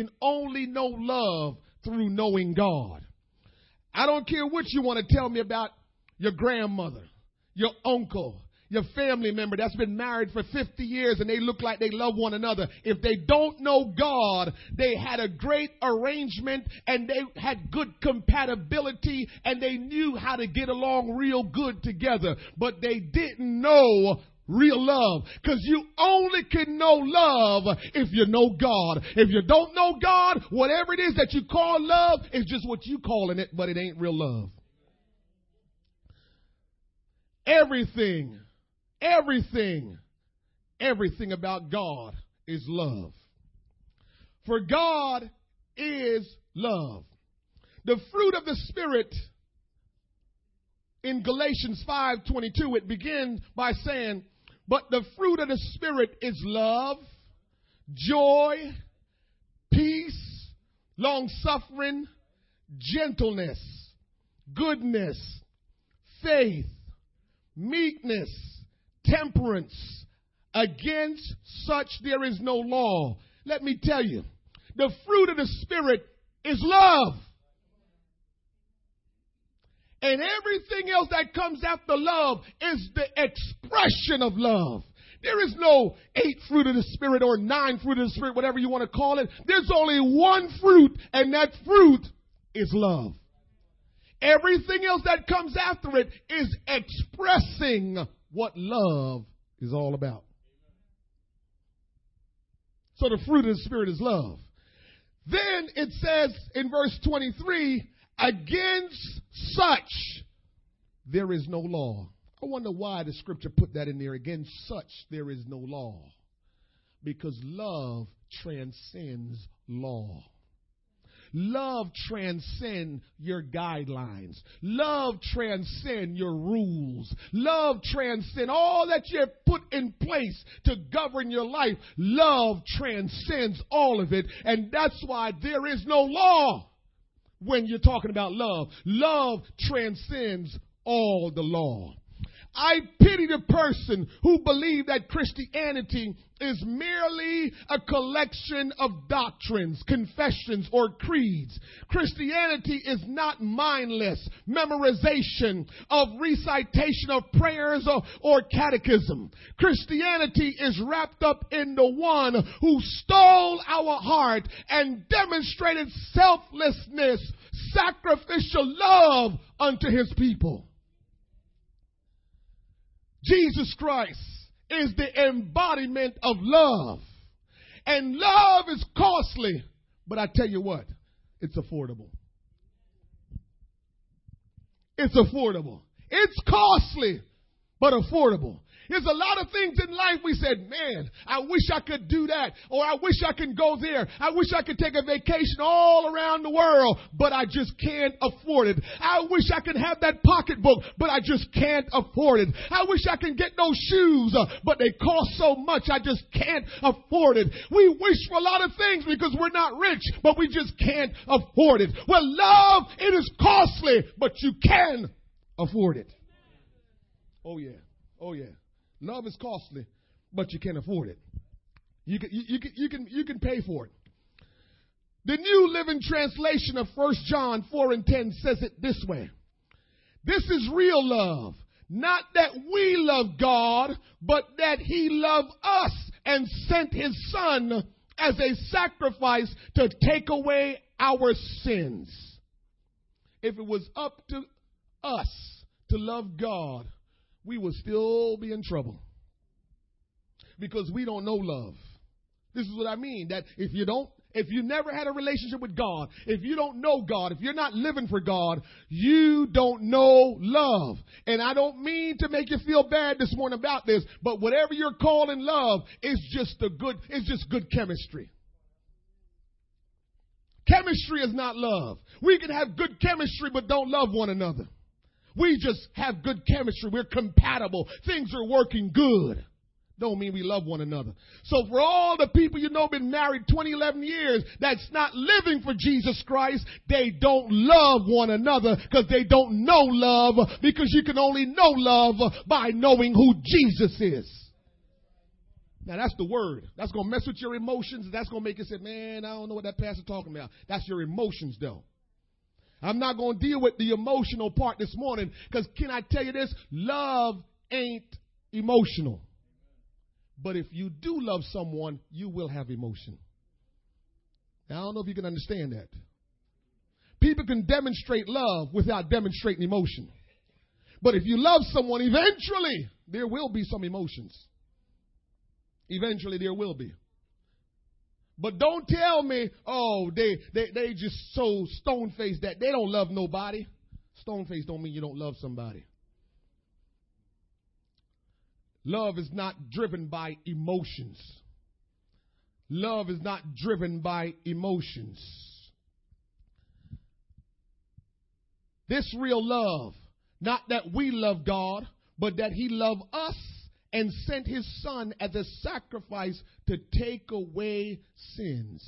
can only know love through knowing God. I don't care what you want to tell me about your grandmother, your uncle, your family member that's been married for 50 years and they look like they love one another. If they don't know God, they had a great arrangement and they had good compatibility and they knew how to get along real good together, but they didn't know real love. Cause you only can know love if you know God. If you don't know God, whatever it is that you call love is just what you calling it, but it ain't real love. Everything Everything, everything about God is love. For God is love. The fruit of the Spirit in Galatians 5:22 it begins by saying, "But the fruit of the Spirit is love, joy, peace, long-suffering, gentleness, goodness, faith, meekness, temperance. Against such there is no law. Let me tell you, the fruit of the Spirit is love. And everything else that comes after love is the expression of love. There is no eight fruit of the Spirit or nine fruit of the Spirit, whatever you want to call it. There's only one fruit, and that fruit is love. Everything else that comes after it is expressing what love is all about. So the fruit of the Spirit is love. Then it says in verse 23, against such there is no law. I wonder why the scripture put that in there. again. such there is no law. Because love transcends law. Love transcend your guidelines. Love transcend your rules. Love transcend all that you have put in place to govern your life. Love transcends all of it. And that's why there is no law when you're talking about love. Love transcends all the law. I pity the person who believe that Christianity is merely a collection of doctrines, confessions, or creeds. Christianity is not mindless memorization of recitation of prayers or, or catechism. Christianity is wrapped up in the one who stole our heart and demonstrated selflessness, sacrificial love unto his people. Jesus Christ is the embodiment of love. And love is costly, but I tell you what, it's affordable. It's affordable. It's costly, but affordable. There's a lot of things in life we said, man, I wish I could do that, or I wish I could go there. I wish I could take a vacation all around the world, but I just can't afford it. I wish I could have that pocketbook, but I just can't afford it. I wish I could get those shoes, uh, but they cost so much I just can't afford it. We wish for a lot of things because we're not rich, but we just can't afford it. Well, love, it is costly, but you can afford it. Oh yeah. Oh yeah. Love is costly, but you can't afford it. You can, you, you, can, you, can, you can pay for it. The New Living Translation of 1 John 4 and 10 says it this way. This is real love. Not that we love God, but that He loved us and sent His Son as a sacrifice to take away our sins. If it was up to us to love God, we will still be in trouble. Because we don't know love. This is what I mean. That if you don't, if you never had a relationship with God, if you don't know God, if you're not living for God, you don't know love. And I don't mean to make you feel bad this morning about this, but whatever you're calling love is just a good, it's just good chemistry. Chemistry is not love. We can have good chemistry but don't love one another. We just have good chemistry. We're compatible. Things are working good. Don't mean we love one another. So for all the people you know been married 20, 11 years that's not living for Jesus Christ, they don't love one another because they don't know love because you can only know love by knowing who Jesus is. Now that's the word. That's going to mess with your emotions. That's going to make you say, man, I don't know what that pastor talking about. That's your emotions though. I'm not going to deal with the emotional part this morning because can I tell you this? Love ain't emotional. But if you do love someone, you will have emotion. Now, I don't know if you can understand that. People can demonstrate love without demonstrating emotion. But if you love someone, eventually there will be some emotions. Eventually there will be. But don't tell me, oh, they, they, they just so stone faced that they don't love nobody. Stone faced don't mean you don't love somebody. Love is not driven by emotions. Love is not driven by emotions. This real love, not that we love God, but that He loved us and sent his son as a sacrifice to take away sins.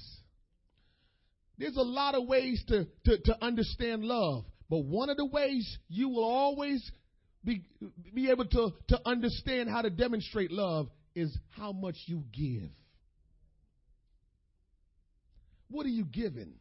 There's a lot of ways to, to, to understand love, but one of the ways you will always be, be able to, to understand how to demonstrate love is how much you give. What are you giving?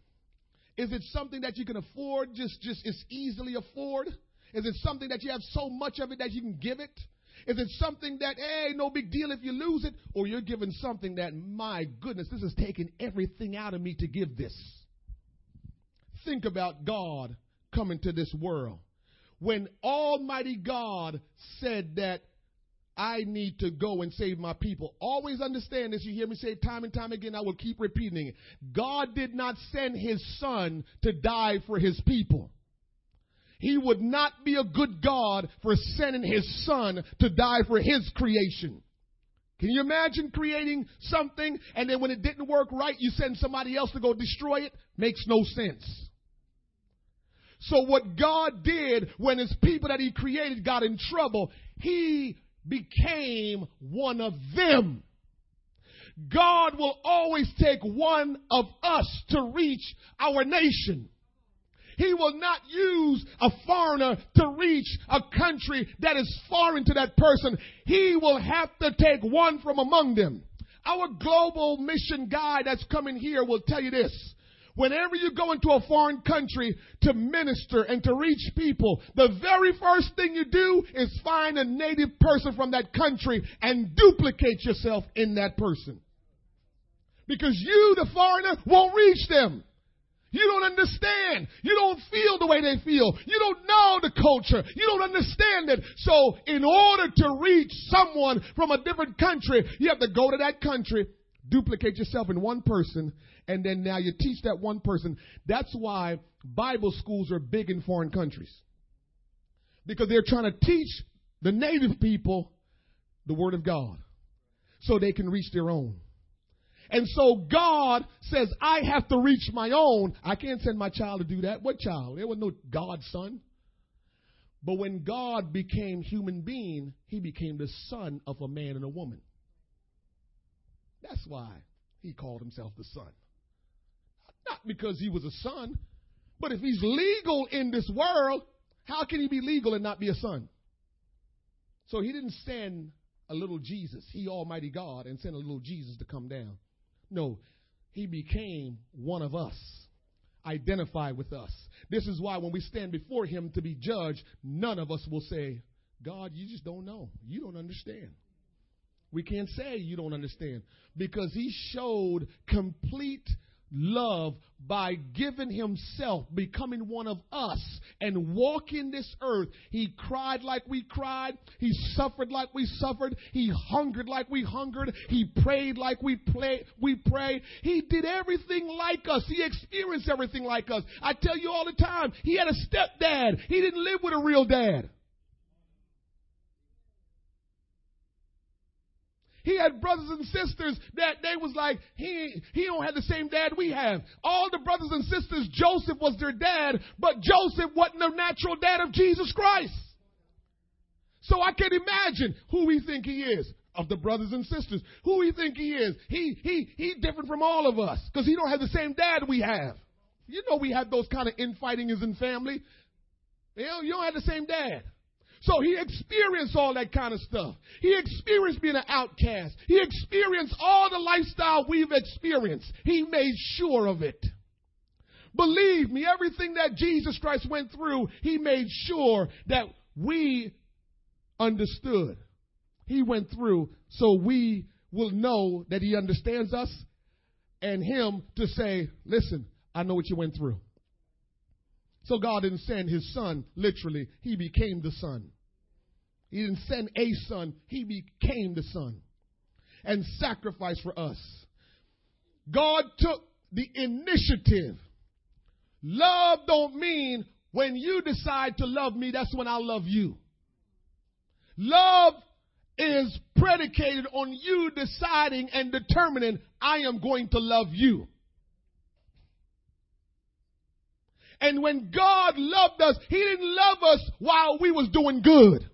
Is it something that you can afford, just, just as easily afford? Is it something that you have so much of it that you can give it? Is it something that, hey, no big deal if you lose it? Or you're giving something that, my goodness, this is taking everything out of me to give this. Think about God coming to this world. When Almighty God said that I need to go and save my people. Always understand this. You hear me say time and time again. I will keep repeating it. God did not send his son to die for his people. He would not be a good God for sending his son to die for his creation. Can you imagine creating something and then when it didn't work right, you send somebody else to go destroy it? Makes no sense. So what God did when his people that he created got in trouble, he became one of them. God will always take one of us to reach our nation. He will not use a foreigner to reach a country that is foreign to that person. He will have to take one from among them. Our global mission guy that's coming here will tell you this. Whenever you go into a foreign country to minister and to reach people, the very first thing you do is find a native person from that country and duplicate yourself in that person. Because you, the foreigner, won't reach them. You don't understand. You don't feel the way they feel. You don't know the culture. You don't understand it. So in order to reach someone from a different country, you have to go to that country, duplicate yourself in one person, and then now you teach that one person. That's why Bible schools are big in foreign countries. Because they're trying to teach the native people the Word of God so they can reach their own. And so God says, I have to reach my own. I can't send my child to do that. What child? There was no God's son. But when God became human being, he became the son of a man and a woman. That's why he called himself the son. Not because he was a son, but if he's legal in this world, how can he be legal and not be a son? So he didn't send a little Jesus, he Almighty God, and send a little Jesus to come down. No, he became one of us, identified with us. This is why when we stand before him to be judged, none of us will say, God, you just don't know. You don't understand. We can't say you don't understand because he showed complete love by giving himself, becoming one of us, and walking this earth. He cried like we cried. He suffered like we suffered. He hungered like we hungered. He prayed like we play, we pray. He did everything like us. He experienced everything like us. I tell you all the time, he had a stepdad. He didn't live with a real dad. He had brothers and sisters that they was like, he, he don't have the same dad we have. All the brothers and sisters, Joseph was their dad, but Joseph wasn't the natural dad of Jesus Christ. So I can imagine who we think he is of the brothers and sisters. Who we think he is. He, he, he different from all of us because he don't have the same dad we have. You know we have those kind of infighting in family. You, know, you don't have the same dad. So he experienced all that kind of stuff. He experienced being an outcast. He experienced all the lifestyle we've experienced. He made sure of it. Believe me, everything that Jesus Christ went through, he made sure that we understood. He went through so we will know that he understands us and him to say, listen, I know what you went through. So God didn't send his son, literally, he became the son. He didn't send a son, he became the son and sacrificed for us. God took the initiative. Love don't mean when you decide to love me, that's when I'll love you. Love is predicated on you deciding and determining, I am going to love you. And when God loved us, He didn't love us while we was doing good.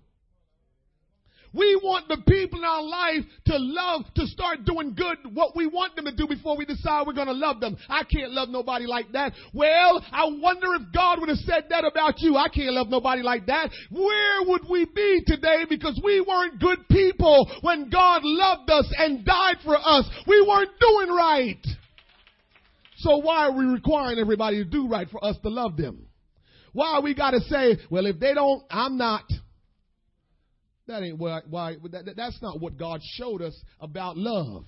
We want the people in our life to love, to start doing good, what we want them to do before we decide we're going to love them. I can't love nobody like that. Well, I wonder if God would have said that about you. I can't love nobody like that. Where would we be today because we weren't good people when God loved us and died for us? We weren't doing right. So why are we requiring everybody to do right for us to love them? Why we got to say, well, if they don't, I'm not. That ain't why, why that, that's not what God showed us about love.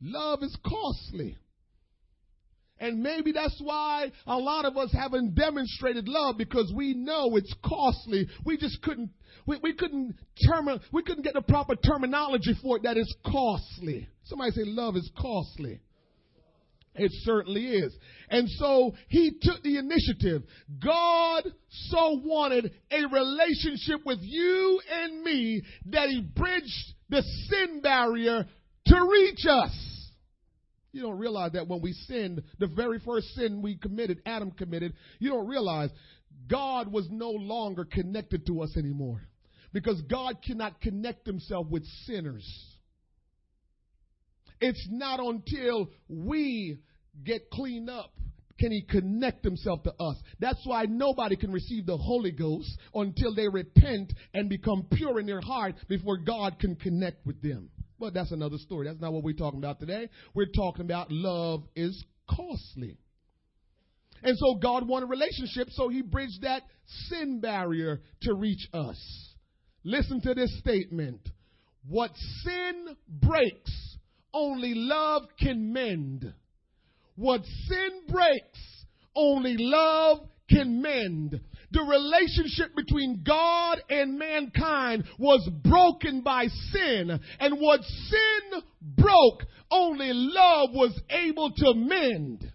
Love is costly. And maybe that's why a lot of us haven't demonstrated love because we know it's costly. We just couldn't, we, we couldn't term, we couldn't get the proper terminology for it that is costly. Somebody say love is costly. It certainly is. And so he took the initiative. God so wanted a relationship with you and me that he bridged the sin barrier to reach us. You don't realize that when we sinned, the very first sin we committed, Adam committed, you don't realize God was no longer connected to us anymore. Because God cannot connect himself with sinners. It's not until we get cleaned up can he connect himself to us. That's why nobody can receive the Holy Ghost until they repent and become pure in their heart before God can connect with them. But that's another story. That's not what we're talking about today. We're talking about love is costly. And so God wanted a relationship, so he bridged that sin barrier to reach us. Listen to this statement. What sin breaks, only love can mend. What sin breaks, only love can mend. The relationship between God and mankind was broken by sin. And what sin broke, only love was able to mend.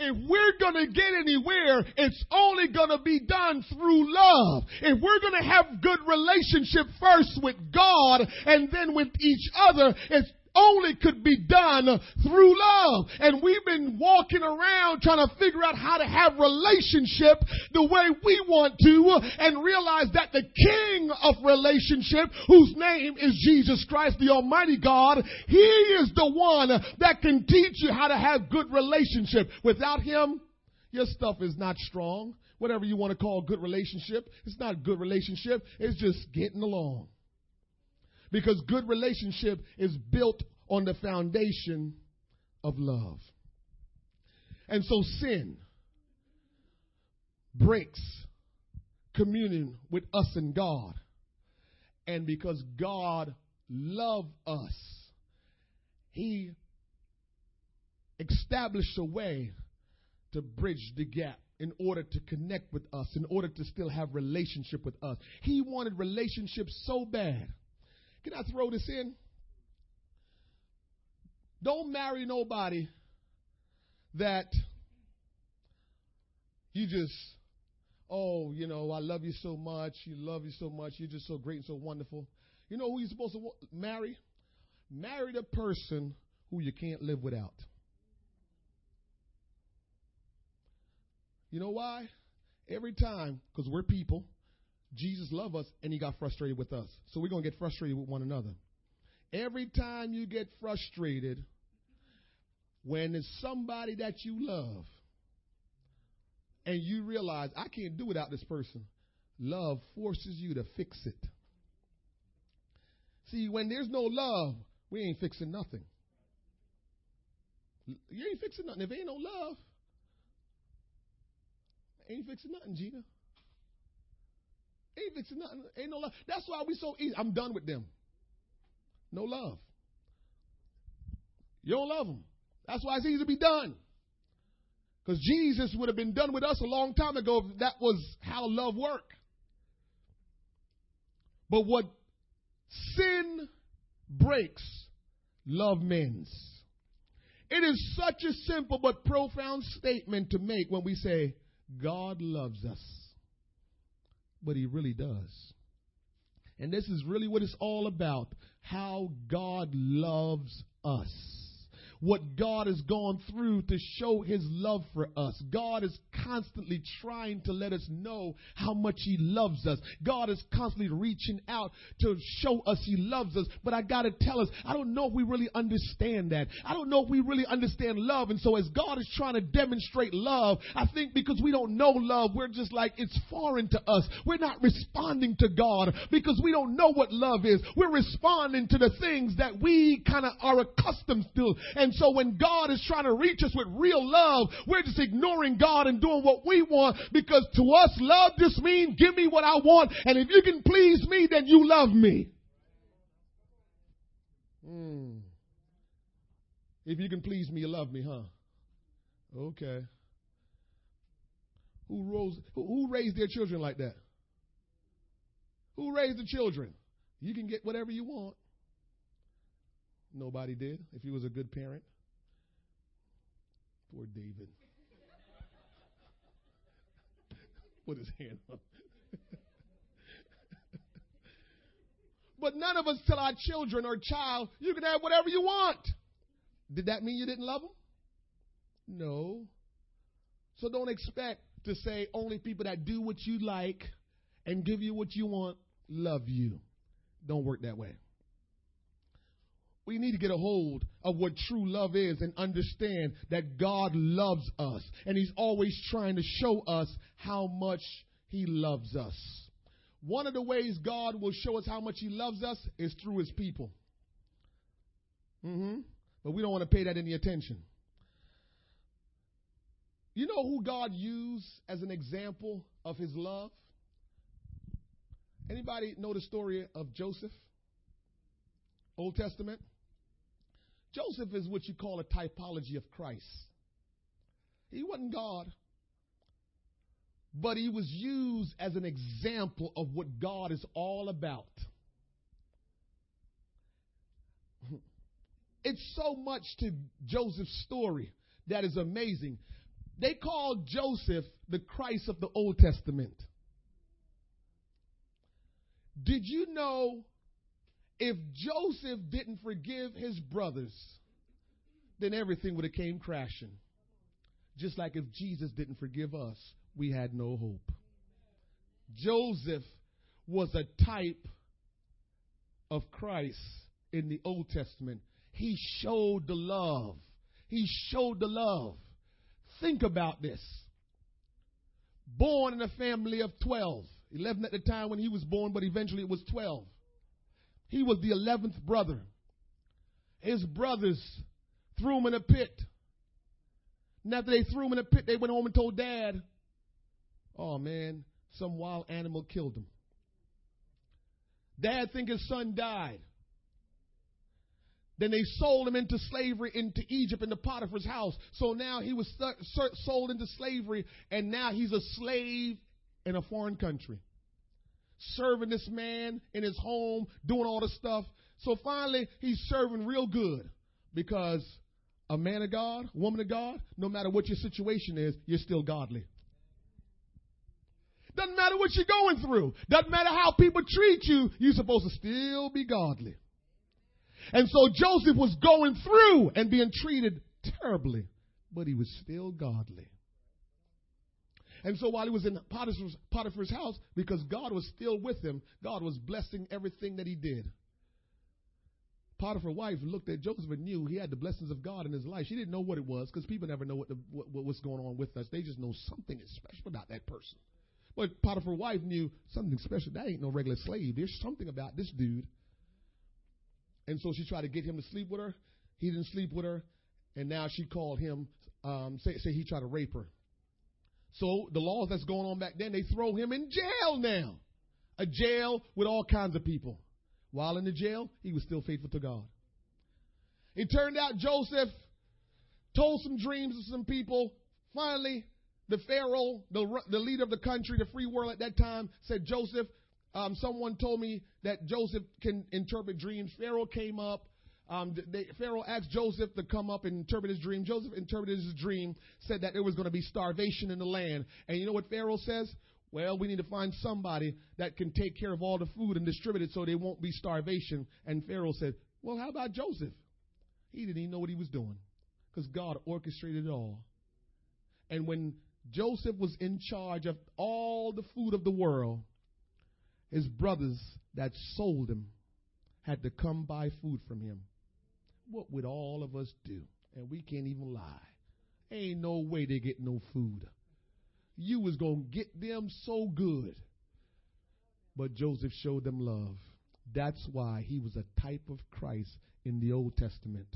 If we're going to get anywhere, it's only going to be done through love. If we're going to have good relationship first with God and then with each other, it's only could be done through love. And we've been walking around trying to figure out how to have relationship the way we want to and realize that the king of relationship, whose name is Jesus Christ, the Almighty God, He is the one that can teach you how to have good relationship. Without Him, your stuff is not strong. Whatever you want to call good relationship, it's not good relationship. It's just getting along. Because good relationship is built on the foundation of love. And so sin breaks communion with us and God. And because God loved us, He established a way to bridge the gap in order to connect with us, in order to still have relationship with us. He wanted relationship so bad can I throw this in? Don't marry nobody that you just, oh, you know, I love you so much. You love you so much. You're just so great and so wonderful. You know who you're supposed to marry? Marry the person who you can't live without. You know why? Every time, because we're people, Jesus loved us and he got frustrated with us. So we're going to get frustrated with one another. Every time you get frustrated, when it's somebody that you love, and you realize, I can't do without this person, Love forces you to fix it. See, when there's no love, we ain't fixing nothing. You ain't fixing nothing. If ain't no love, ain't fixing nothing, Gina. Ain't no love. That's why we so easy. I'm done with them. No love. You don't love them. That's why it's easy to be done. Because Jesus would have been done with us a long time ago if that was how love worked. But what sin breaks, love mends. It is such a simple but profound statement to make when we say, God loves us. But He really does. And this is really what it's all about how God loves us what God has gone through to show his love for us. God is constantly trying to let us know how much he loves us. God is constantly reaching out to show us he loves us. But I got to tell us, I don't know if we really understand that. I don't know if we really understand love. And so as God is trying to demonstrate love, I think because we don't know love, we're just like, it's foreign to us. We're not responding to God because we don't know what love is. We're responding to the things that we kind of are accustomed to. And and so when God is trying to reach us with real love, we're just ignoring God and doing what we want because to us, love just means give me what I want. And if you can please me, then you love me. Hmm. If you can please me, you love me, huh? Okay. Who rose, who raised their children like that? Who raised the children? You can get whatever you want. Nobody did, if he was a good parent. Poor David. Put his hand up. but none of us tell our children or child, you can have whatever you want. Did that mean you didn't love them? No. So don't expect to say only people that do what you like and give you what you want love you. Don't work that way. We need to get a hold of what true love is and understand that God loves us. And He's always trying to show us how much He loves us. One of the ways God will show us how much He loves us is through His people. Mm-hmm. But we don't want to pay that any attention. You know who God used as an example of His love? Anybody know the story of Joseph? Old Testament? Joseph is what you call a typology of Christ. He wasn't God, but he was used as an example of what God is all about. It's so much to Joseph's story that is amazing. They called Joseph the Christ of the Old Testament. Did you know if Joseph didn't forgive his brothers, then everything would have came crashing. Just like if Jesus didn't forgive us, we had no hope. Joseph was a type of Christ in the Old Testament. He showed the love. He showed the love. Think about this. Born in a family of 12, 11 at the time when he was born, but eventually it was 12. He was the 11th brother. His brothers threw him in a pit. And after they threw him in a pit, they went home and told dad, oh man, some wild animal killed him. Dad think his son died. Then they sold him into slavery into Egypt into Potiphar's house. So now he was sold into slavery and now he's a slave in a foreign country serving this man in his home, doing all this stuff. So finally, he's serving real good because a man of God, woman of God, no matter what your situation is, you're still godly. Doesn't matter what you're going through. Doesn't matter how people treat you, you're supposed to still be godly. And so Joseph was going through and being treated terribly, but he was still godly. And so while he was in Potiphar's, Potiphar's house, because God was still with him, God was blessing everything that he did. Potiphar's wife looked at Joseph and knew he had the blessings of God in his life. She didn't know what it was because people never know what, the, what, what's going on with us. They just know something is special about that person. But Potiphar's wife knew something special. That ain't no regular slave. There's something about this dude. And so she tried to get him to sleep with her. He didn't sleep with her. And now she called him, um, say, say he tried to rape her. So the laws that's going on back then, they throw him in jail now. A jail with all kinds of people. While in the jail, he was still faithful to God. It turned out Joseph told some dreams to some people. Finally, the Pharaoh, the, the leader of the country, the free world at that time, said, Joseph, um, someone told me that Joseph can interpret dreams. Pharaoh came up. Um, they, Pharaoh asked Joseph to come up and interpret his dream. Joseph interpreted his dream, said that there was going to be starvation in the land. And you know what Pharaoh says? Well, we need to find somebody that can take care of all the food and distribute it so there won't be starvation. And Pharaoh said, Well, how about Joseph? He didn't even know what he was doing because God orchestrated it all. And when Joseph was in charge of all the food of the world, his brothers that sold him had to come buy food from him. What would all of us do? And we can't even lie. Ain't no way they get no food. You was going to get them so good. But Joseph showed them love. That's why he was a type of Christ in the Old Testament.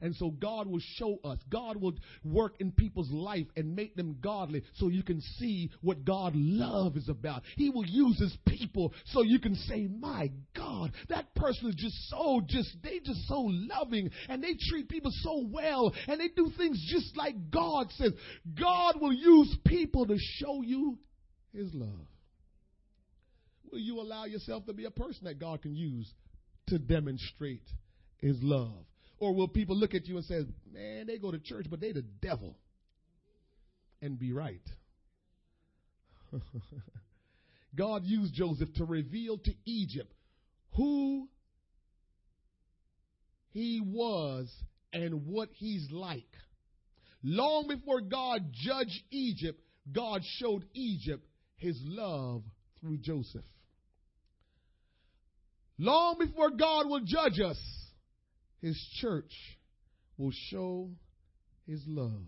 And so God will show us. God will work in people's life and make them godly so you can see what God love is about. He will use his people so you can say, my God, that person is just so just, they just so loving and they treat people so well and they do things just like God says. God will use people to show you his love. Will you allow yourself to be a person that God can use to demonstrate his love? Or will people look at you and say, man, they go to church, but they the devil? And be right. God used Joseph to reveal to Egypt who he was and what he's like. Long before God judged Egypt, God showed Egypt his love through Joseph. Long before God will judge us, his church will show his love.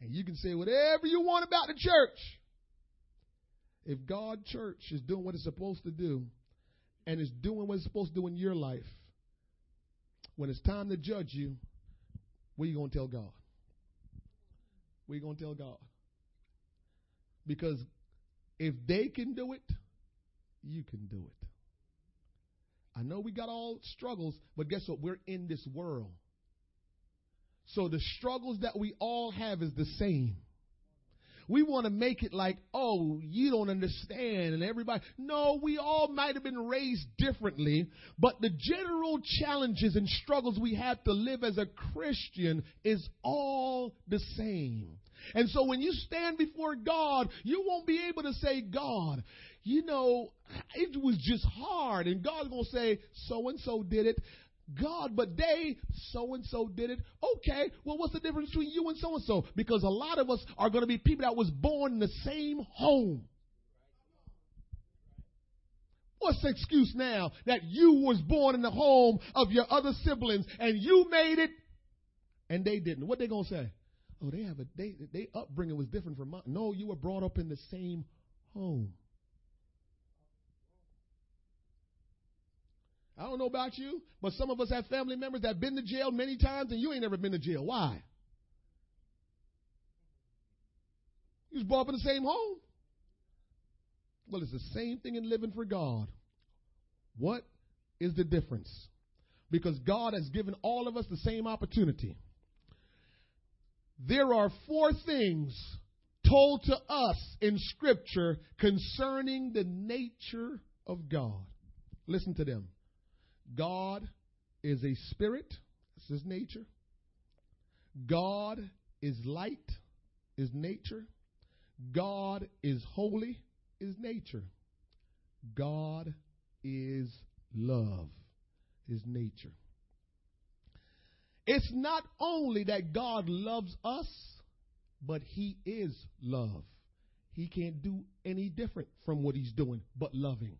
And you can say whatever you want about the church. If God church is doing what it's supposed to do and is doing what it's supposed to do in your life, when it's time to judge you, what are you going to tell God? What are you going to tell God? Because if they can do it, you can do it. I know we got all struggles, but guess what? We're in this world. So the struggles that we all have is the same. We want to make it like, oh, you don't understand, and everybody. No, we all might have been raised differently, but the general challenges and struggles we have to live as a Christian is all the same. And so when you stand before God, you won't be able to say, God, you know, it was just hard. And God's going to say, so and so did it. God, but they, so and so did it. Okay, well, what's the difference between you and so and so? Because a lot of us are going to be people that was born in the same home. What's the excuse now that you was born in the home of your other siblings and you made it and they didn't? What they gonna say? Oh, they have a they they upbringing was different from mine. No, you were brought up in the same home. I don't know about you, but some of us have family members that have been to jail many times and you ain't never been to jail. Why? You was brought up in the same home. Well, it's the same thing in living for God. What is the difference? Because God has given all of us the same opportunity. There are four things told to us in Scripture concerning the nature of God. Listen to them. God is a spirit, that's his nature. God is light, is nature. God is holy, is nature. God is love, is nature. It's not only that God loves us, but he is love. He can't do any different from what he's doing but loving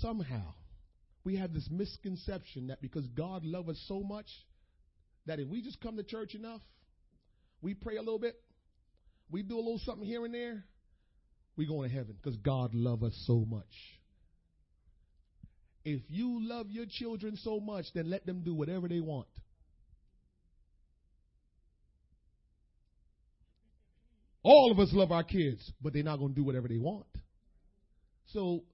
somehow we have this misconception that because God loves us so much, that if we just come to church enough, we pray a little bit, we do a little something here and there, we going to heaven because God love us so much. If you love your children so much, then let them do whatever they want. All of us love our kids, but they're not going to do whatever they want. So,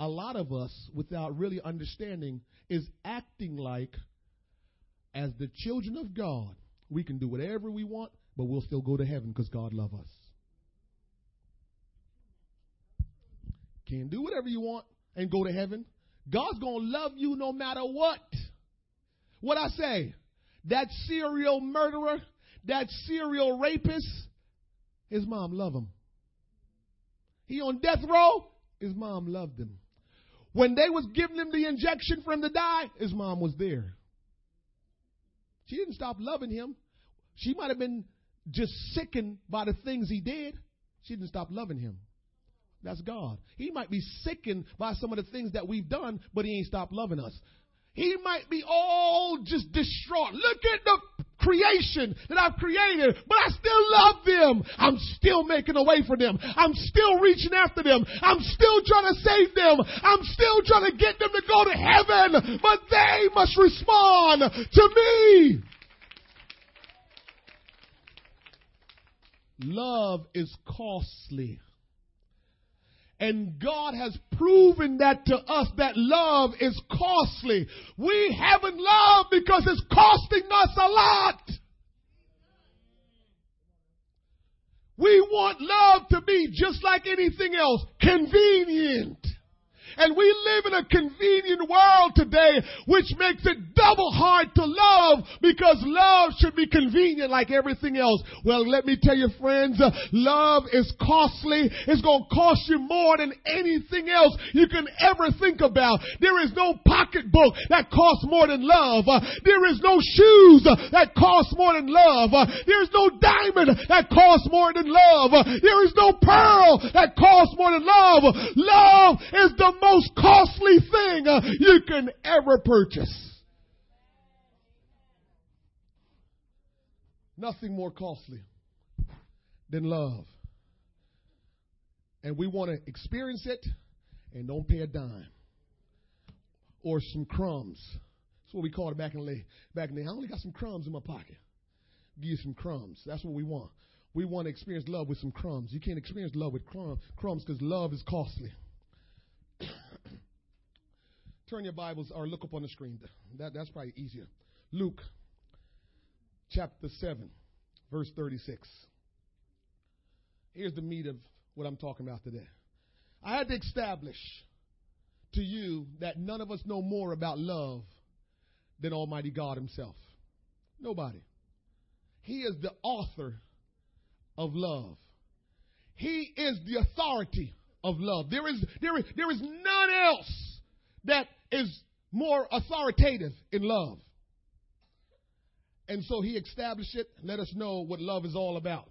a lot of us, without really understanding, is acting like, as the children of God, we can do whatever we want, but we'll still go to heaven because God loves us. Can do whatever you want and go to heaven. God's going to love you no matter what. What I say? That serial murderer, that serial rapist, his mom loved him. He on death row, his mom loved him. When they was giving him the injection for him to die, his mom was there. She didn't stop loving him. She might have been just sickened by the things he did. She didn't stop loving him. That's God. He might be sickened by some of the things that we've done, but he ain't stopped loving us. He might be all just distraught. Look at the creation that I've created, but I still love them. I'm still making a way for them. I'm still reaching after them. I'm still trying to save them. I'm still trying to get them to go to heaven, but they must respond to me. Love is costly. And God has proven that to us that love is costly. We haven't loved because it's costing us a lot. We want love to be just like anything else, convenient. And we live in a convenient world today, which makes it double hard to love because love should be convenient like everything else. Well, let me tell you friends, uh, love is costly. It's going to cost you more than anything else you can ever think about. There is no pocketbook that costs more than love. Uh, there is no shoes uh, that cost more than love. There is no diamond that costs more than love. There is no pearl that costs more than love. Love is the most costly thing uh, you can ever purchase. Nothing more costly than love. And we want to experience it and don't pay a dime or some crumbs. That's what we called it back in the. Back in the day, I only got some crumbs in my pocket. Give you some crumbs. That's what we want. We want to experience love with some crumbs. You can't experience love with crumbs because love is costly. Turn your Bibles or look up on the screen. That, that's probably easier. Luke chapter 7, verse 36. Here's the meat of what I'm talking about today. I had to establish to you that none of us know more about love than Almighty God Himself. Nobody. He is the author of love. He is the authority of love. There is, there is, there is none else that is more authoritative in love. And so he established it, let us know what love is all about.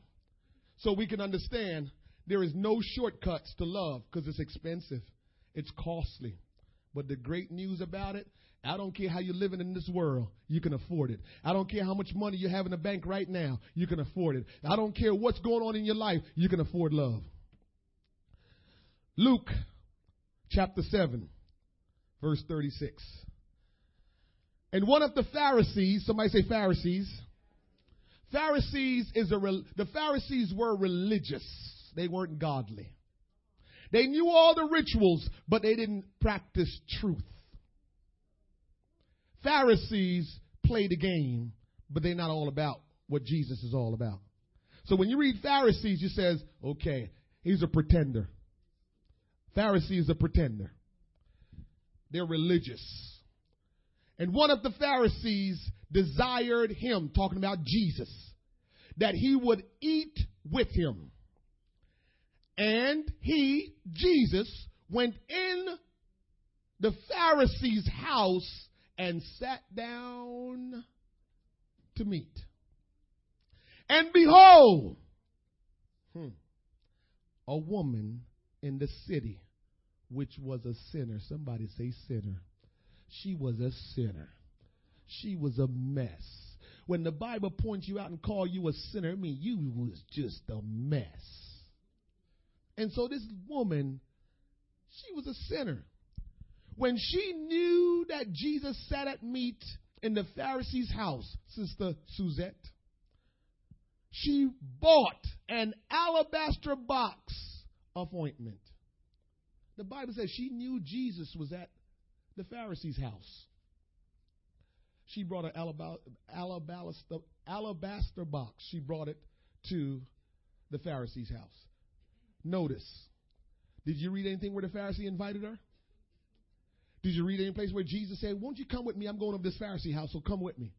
So we can understand there is no shortcuts to love because it's expensive, it's costly. But the great news about it, I don't care how you're living in this world, you can afford it. I don't care how much money you have in the bank right now, you can afford it. I don't care what's going on in your life, you can afford love. Luke chapter 7, verse 36. And one of the Pharisees, somebody say Pharisees. Pharisees is a, the Pharisees were religious. They weren't godly. They knew all the rituals, but they didn't practice truth. Pharisees play the game, but they're not all about what Jesus is all about. So when you read Pharisees, you says, okay, he's a pretender. Pharisee is a pretender. They're religious. And one of the Pharisees desired him, talking about Jesus, that he would eat with him. And he, Jesus, went in the Pharisee's house and sat down to meat. And behold, hmm, a woman in the city which was a sinner. Somebody say sinner. She was a sinner. She was a mess. when the Bible points you out and call you a sinner, I mean you was just a mess. And so this woman, she was a sinner. When she knew that Jesus sat at meat in the Pharisee's house, Sister Suzette, she bought an alabaster box of ointment. The Bible says she knew Jesus was at the Pharisee's house. She brought an alabaster, alabaster box. She brought it to the Pharisee's house. Notice, did you read anything where the Pharisee invited her? Did you read any place where Jesus said, Won't you come with me? I'm going to this Pharisee house, so come with me.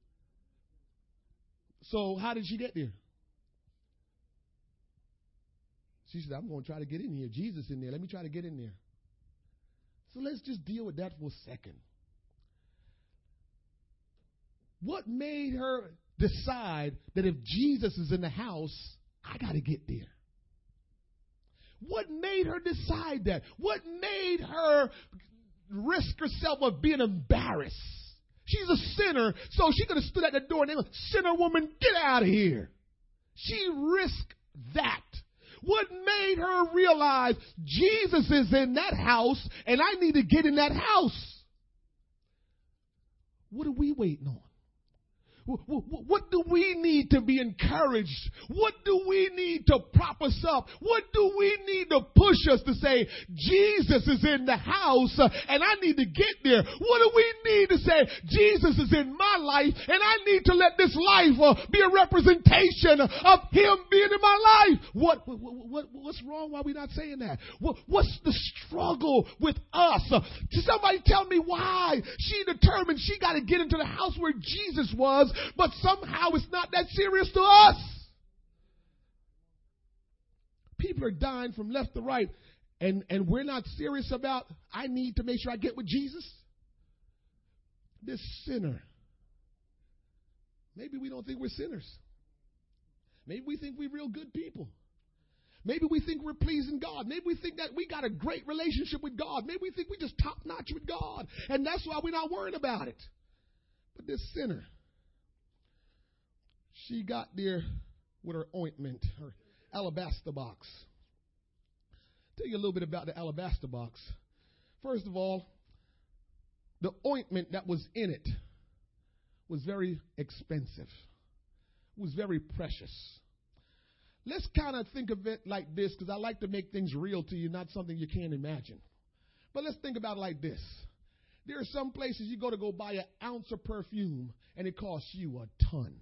So, how did she get there? She said, I'm going to try to get in here. Jesus in there. Let me try to get in there. So let's just deal with that for a second. What made her decide that if Jesus is in the house, I got to get there? What made her decide that? What made her risk herself of being embarrassed? She's a sinner, so she could have stood at the door and they go, Sinner woman, get out of here. She risked that. What made her realize Jesus is in that house and I need to get in that house? What are we waiting on? What do we need to be encouraged? What do we need to prop us up? What do we need to push us to say, Jesus is in the house uh, and I need to get there? What do we need to say, Jesus is in my life and I need to let this life uh, be a representation of Him being in my life? What, what, what what's wrong? Why are we not saying that? What, what's the struggle with us? Uh, somebody tell me why she determined she got to get into the house where Jesus was but somehow it's not that serious to us. People are dying from left to right, and, and we're not serious about, I need to make sure I get with Jesus. This sinner. Maybe we don't think we're sinners. Maybe we think we're real good people. Maybe we think we're pleasing God. Maybe we think that we got a great relationship with God. Maybe we think we just top notch with God. And that's why we're not worrying about it. But this sinner, she got there with her ointment, her alabaster box. Tell you a little bit about the alabaster box. First of all, the ointment that was in it was very expensive, it was very precious. Let's kind of think of it like this because I like to make things real to you, not something you can't imagine. But let's think about it like this. There are some places you go to go buy an ounce of perfume and it costs you a ton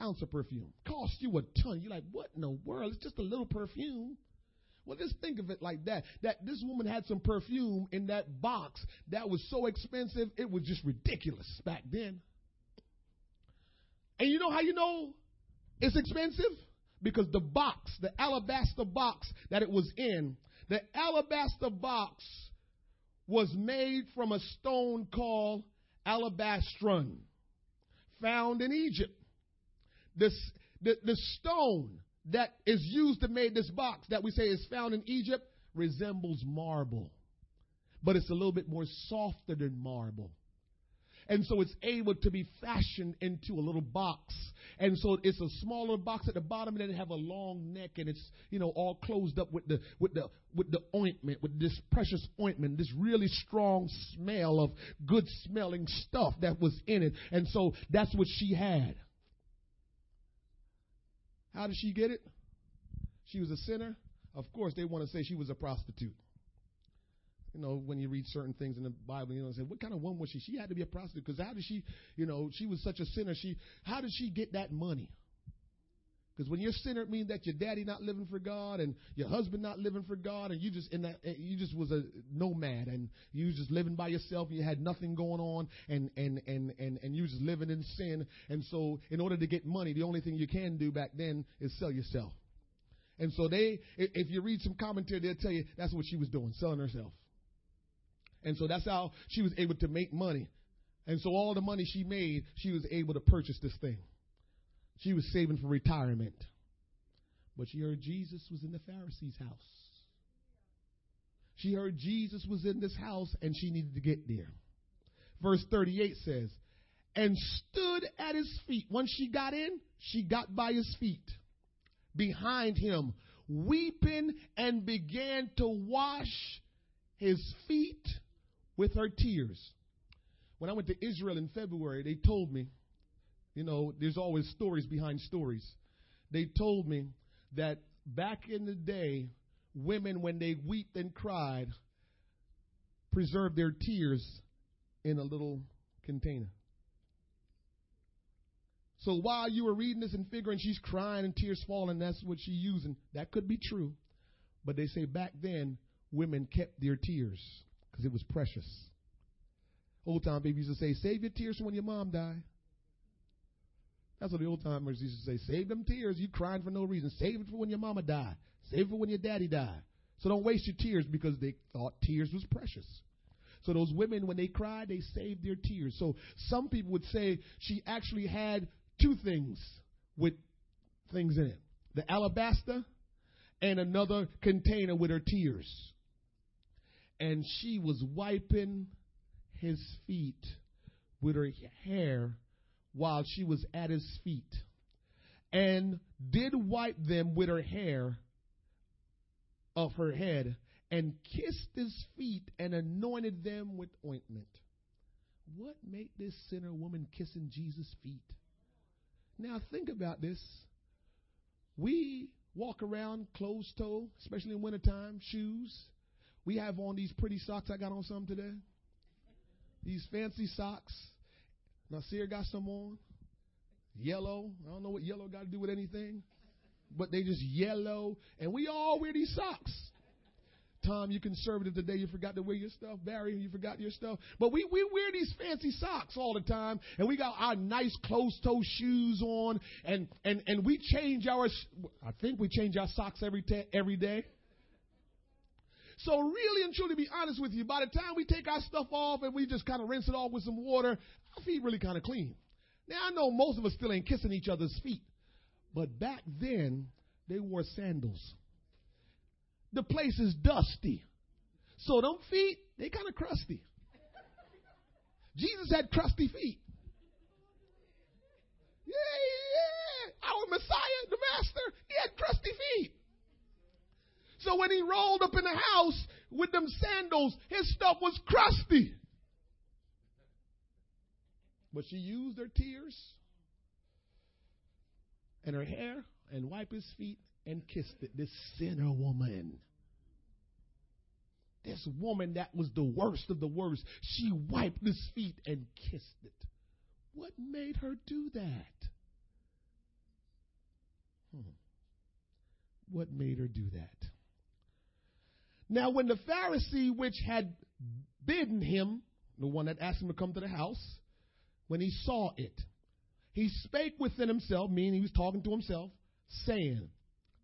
ounce of perfume. Cost you a ton. You're like, what in the world? It's just a little perfume. Well, just think of it like that. That this woman had some perfume in that box that was so expensive, it was just ridiculous back then. And you know how you know it's expensive? Because the box, the alabaster box that it was in, the alabaster box was made from a stone called alabastron, found in Egypt. This, the, the stone that is used to make this box that we say is found in Egypt resembles marble, but it's a little bit more softer than marble. And so it's able to be fashioned into a little box. And so it's a smaller box at the bottom, and then have a long neck, and it's you know all closed up with the with the with the ointment, with this precious ointment, this really strong smell of good smelling stuff that was in it. And so that's what she had. How did she get it? She was a sinner. Of course, they want to say she was a prostitute. You know, when you read certain things in the Bible, you know, say, what kind of woman was she? She had to be a prostitute because how did she, you know, she was such a sinner. She, how did she get that money? Because when you're it means that your daddy not living for God and your husband not living for God, and you just in that eh, you just was a nomad and you was just living by yourself and you had nothing going on and and and and and you just living in sin. And so, in order to get money, the only thing you can do back then is sell yourself. And so they, if you read some commentary, they'll tell you that's what she was doing, selling herself. And so that's how she was able to make money. And so all the money she made, she was able to purchase this thing. She was saving for retirement. But she heard Jesus was in the Pharisee's house. She heard Jesus was in this house and she needed to get there. Verse 38 says, and stood at his feet. Once she got in, she got by his feet behind him, weeping and began to wash his feet with her tears. When I went to Israel in February, they told me, you know, there's always stories behind stories. They told me that back in the day, women, when they wept and cried, preserved their tears in a little container. So while you were reading this and figuring she's crying and tears falling, that's what she's using, that could be true. But they say back then, women kept their tears because it was precious. Old time people used to say, save your tears for when your mom died. That's what the old timers used to say. Save them tears. You crying for no reason. Save it for when your mama died. Save it for when your daddy died. So don't waste your tears because they thought tears was precious. So those women, when they cried, they saved their tears. So some people would say she actually had two things with things in it the alabaster and another container with her tears. And she was wiping his feet with her hair while she was at his feet, and did wipe them with her hair of her head, and kissed his feet and anointed them with ointment. What made this sinner woman kissing Jesus' feet? Now think about this. We walk around closed toe, especially in wintertime, shoes. We have on these pretty socks. I got on some today. These fancy socks. Nasir got some on. Yellow. I don't know what yellow got to do with anything. But they just yellow. And we all wear these socks. Tom, you conservative today. You forgot to wear your stuff. Barry, you forgot your stuff. But we, we wear these fancy socks all the time, and we got our nice closed toe shoes on, and, and, and we change our, I think we change our socks every, te- every day. So really and truly be honest with you, by the time we take our stuff off and we just kind of rinse it off with some water, our feet really kind of clean. Now I know most of us still ain't kissing each other's feet, but back then they wore sandals. The place is dusty. So them feet, they kind of crusty. Jesus had crusty feet. Yeah, yeah. Our Messiah, the Master, he had crusty feet. So when he rolled up in the house with them sandals, his stuff was crusty. But she used her tears and her hair and wiped his feet and kissed it. This sinner woman. This woman that was the worst of the worst. She wiped his feet and kissed it. What made her do that? Hmm. What made her do that? Now, when the Pharisee which had bidden him, the one that asked him to come to the house, when he saw it, he spake within himself, meaning he was talking to himself, saying,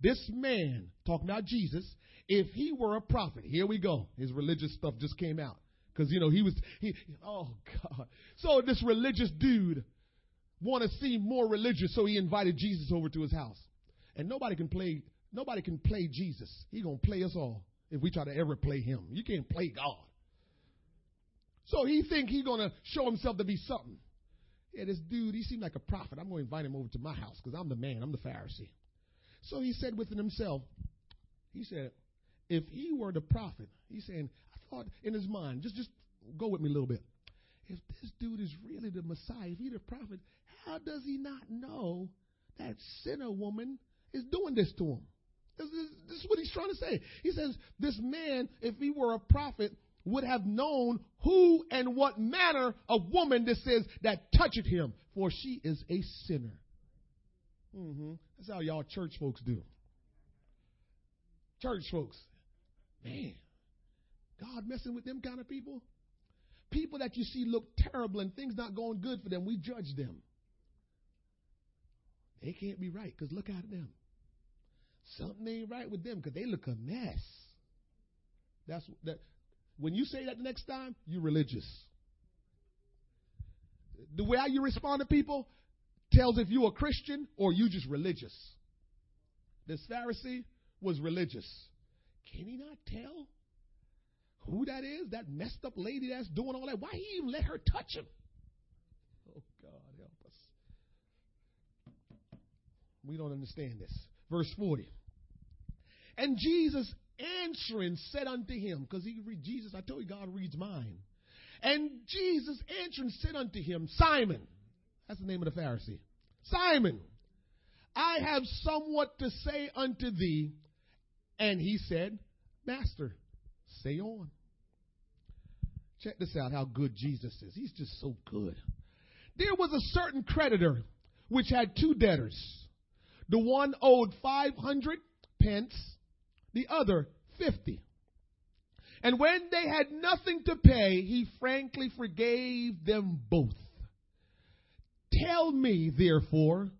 This man, talking about Jesus, if he were a prophet, here we go. His religious stuff just came out. Because, you know, he was, he, oh God. So this religious dude wanted to seem more religious, so he invited Jesus over to his house. And nobody can play, nobody can play Jesus. He gonna play us all if we try to ever play him. You can't play God. So he think he gonna show himself to be something. Yeah, this dude, he seemed like a prophet. I'm to invite him over to my house because I'm the man. I'm the Pharisee. So he said within himself, he said, if he were the prophet, he's saying, I thought in his mind, just just go with me a little bit. If this dude is really the Messiah, if he's the prophet, how does he not know that sinner woman is doing this to him? This, this is what he's trying to say. He says, This man, if he were a prophet, would have known who and what manner of woman this is that touched him, for she is a sinner. Mm-hmm. That's how y'all church folks do. Church folks, man, God messing with them kind of people. People that you see look terrible and things not going good for them, we judge them. They can't be right because look at them something ain't right with them because they look a mess. That's that. When you say that the next time, you're religious. The way you respond to people tells if you're a Christian or you just religious. This Pharisee was religious. Can he not tell who that is? That messed up lady that's doing all that. Why he even let her touch him? Oh God, help us. We don't understand this. Verse 40. And Jesus answering said unto him, because he read Jesus, I told you God reads mine. And Jesus answering said unto him, Simon, that's the name of the Pharisee. Simon, I have somewhat to say unto thee. And he said, Master, say on. Check this out how good Jesus is. He's just so good. There was a certain creditor which had two debtors. The one owed 500 pence, the other 50. And when they had nothing to pay, he frankly forgave them both. Tell me, therefore,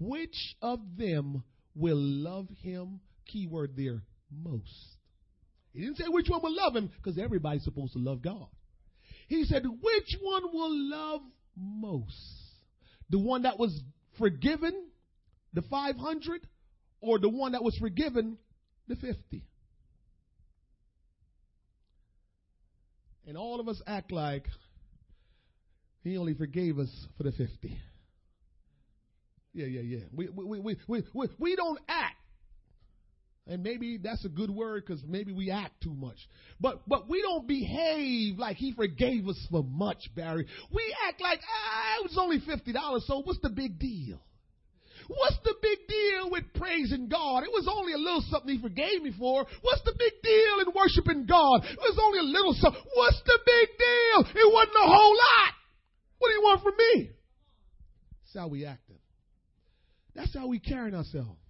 which of them will love him? Keyword there, most. He didn't say which one will love him because everybody's supposed to love God. He said, which one will love most? The one that was forgiven, the 500, or the one that was forgiven, the 50? And all of us act like he only forgave us for the 50. Yeah, yeah, yeah. We, we, we, we, we, we don't act. And maybe that's a good word because maybe we act too much. But but we don't behave like he forgave us for much, Barry. We act like ah, it was only fifty dollars, so what's the big deal? What's the big deal with praising God? It was only a little something He forgave me for. What's the big deal in worshiping God? It was only a little something. What's the big deal? It wasn't a whole lot. What do you want from me? That's how we acting. That's how we carrying ourselves.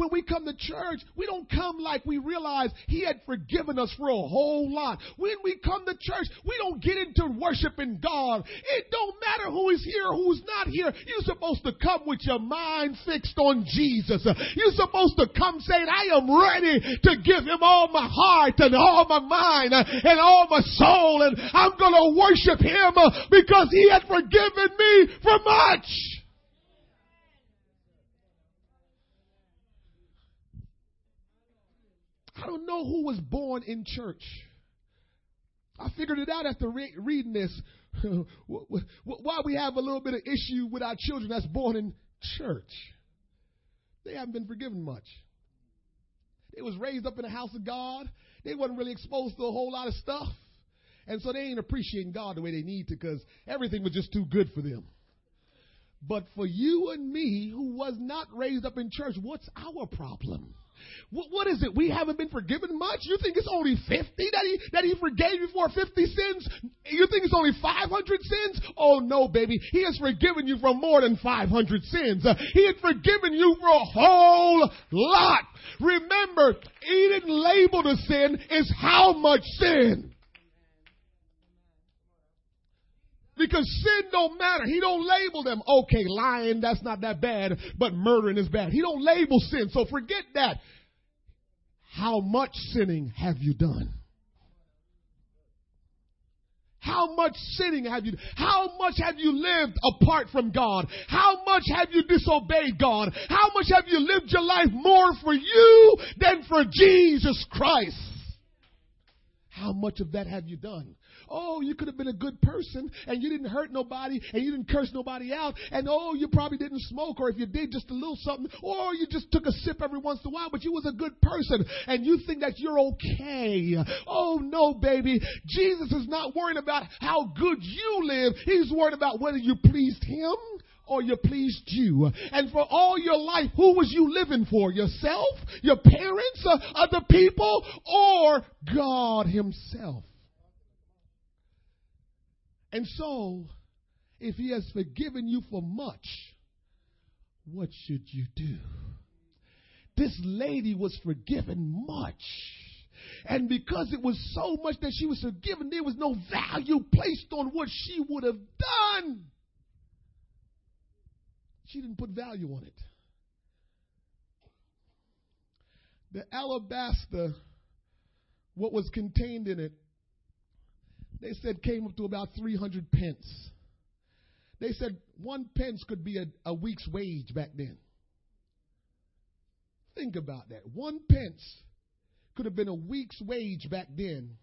When we come to church, we don't come like we realize He had forgiven us for a whole lot. When we come to church, we don't get into worshiping God. It don't matter who is here, who's not here. You're supposed to come with your mind fixed on Jesus. You're supposed to come saying, I am ready to give Him all my heart and all my mind and all my soul and I'm going to worship Him because He had forgiven me for much. I don't know who was born in church. I figured it out after re- reading this. Why we have a little bit of issue with our children that's born in church. They haven't been forgiven much. They was raised up in the house of God. They wasn't really exposed to a whole lot of stuff. And so they ain't appreciating God the way they need to because everything was just too good for them. But for you and me who was not raised up in church, what's our problem? What, what is it? We haven't been forgiven much? You think it's only 50 that he, that he forgave you for 50 sins? You think it's only 500 sins? Oh no, baby. He has forgiven you for more than 500 sins. Uh, he had forgiven you for a whole lot. Remember, he didn't label the sin, it's how much sin. Because sin don't matter. He don't label them. Okay, lying, that's not that bad, but murdering is bad. He don't label sin. So forget that. How much sinning have you done? How much sinning have you How much have you lived apart from God? How much have you disobeyed God? How much have you lived your life more for you than for Jesus Christ? How much of that have you done? Oh, you could have been a good person and you didn't hurt nobody and you didn't curse nobody out. And oh, you probably didn't smoke or if you did just a little something or you just took a sip every once in a while, but you was a good person and you think that you're okay. Oh no, baby. Jesus is not worried about how good you live. He's worried about whether you pleased him or you pleased you. And for all your life, who was you living for? Yourself, your parents, uh, other people, or God Himself? And so, if he has forgiven you for much, what should you do? This lady was forgiven much. And because it was so much that she was forgiven, there was no value placed on what she would have done. She didn't put value on it. The alabaster, what was contained in it, they said came up to about 300 pence. They said one pence could be a, a week's wage back then. Think about that. One pence could have been a week's wage back then.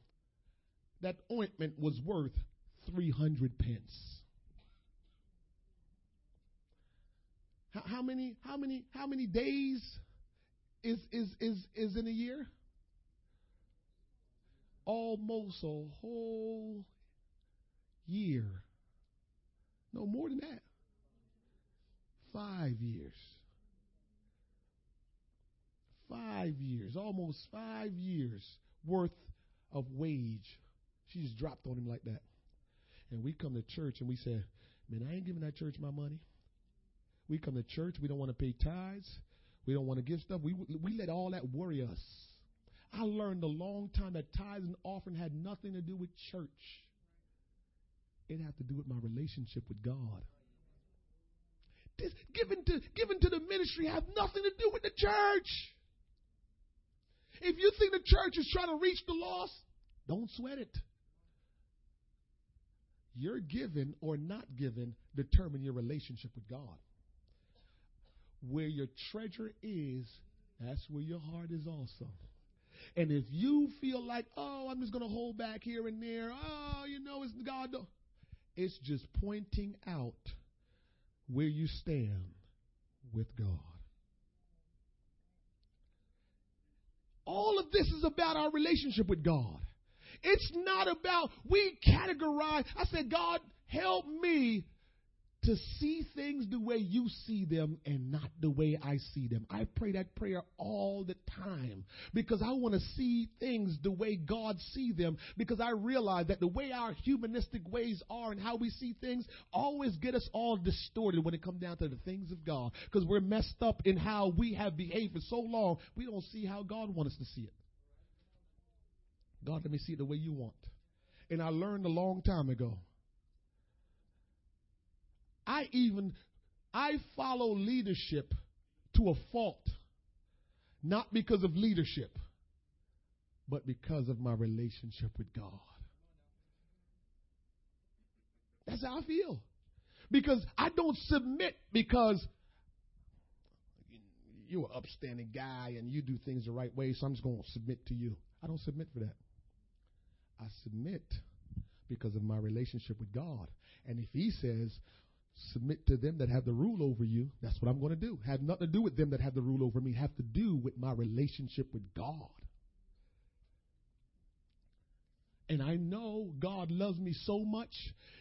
That ointment was worth 300 pence. How, how many, how many, how many days is, is, is, is in a year? Almost a whole year. No more than that. Five years. Five years, almost five years worth of wage. She just dropped on him like that. And we come to church and we say, Man, I ain't giving that church my money. We come to church, we don't want to pay tithes, we don't want to give stuff. We, we let all that worry us. I learned a long time that tithes and offering had nothing to do with church. It had to do with my relationship with God. This given to given to the ministry has nothing to do with the church. If you think the church is trying to reach the lost, don't sweat it. Your given or not given determine your relationship with God. Where your treasure is, that's where your heart is also. And if you feel like, oh, I'm just going to hold back here and there, oh, you know, it's God. It's just pointing out where you stand with God. All of this is about our relationship with God. It's not about, we categorize. I said, God, help me to see things the way you see them and not the way I see them. I pray that prayer all the time because I want to see things the way God see them because I realize that the way our humanistic ways are and how we see things always get us all distorted when it comes down to the things of God because we're messed up in how we have behaved for so long we don't see how God wants us to see it. God, let me see it the way you want. And I learned a long time ago I even I follow leadership to a fault. Not because of leadership, but because of my relationship with God. That's how I feel. Because I don't submit because you're an upstanding guy and you do things the right way, so I'm just going to submit to you. I don't submit for that. I submit because of my relationship with God. And if He says, submit to them that have the rule over you. That's what I'm going to do. Have nothing to do with them that have the rule over me. Have to do with my relationship with God. And I know God loves me so much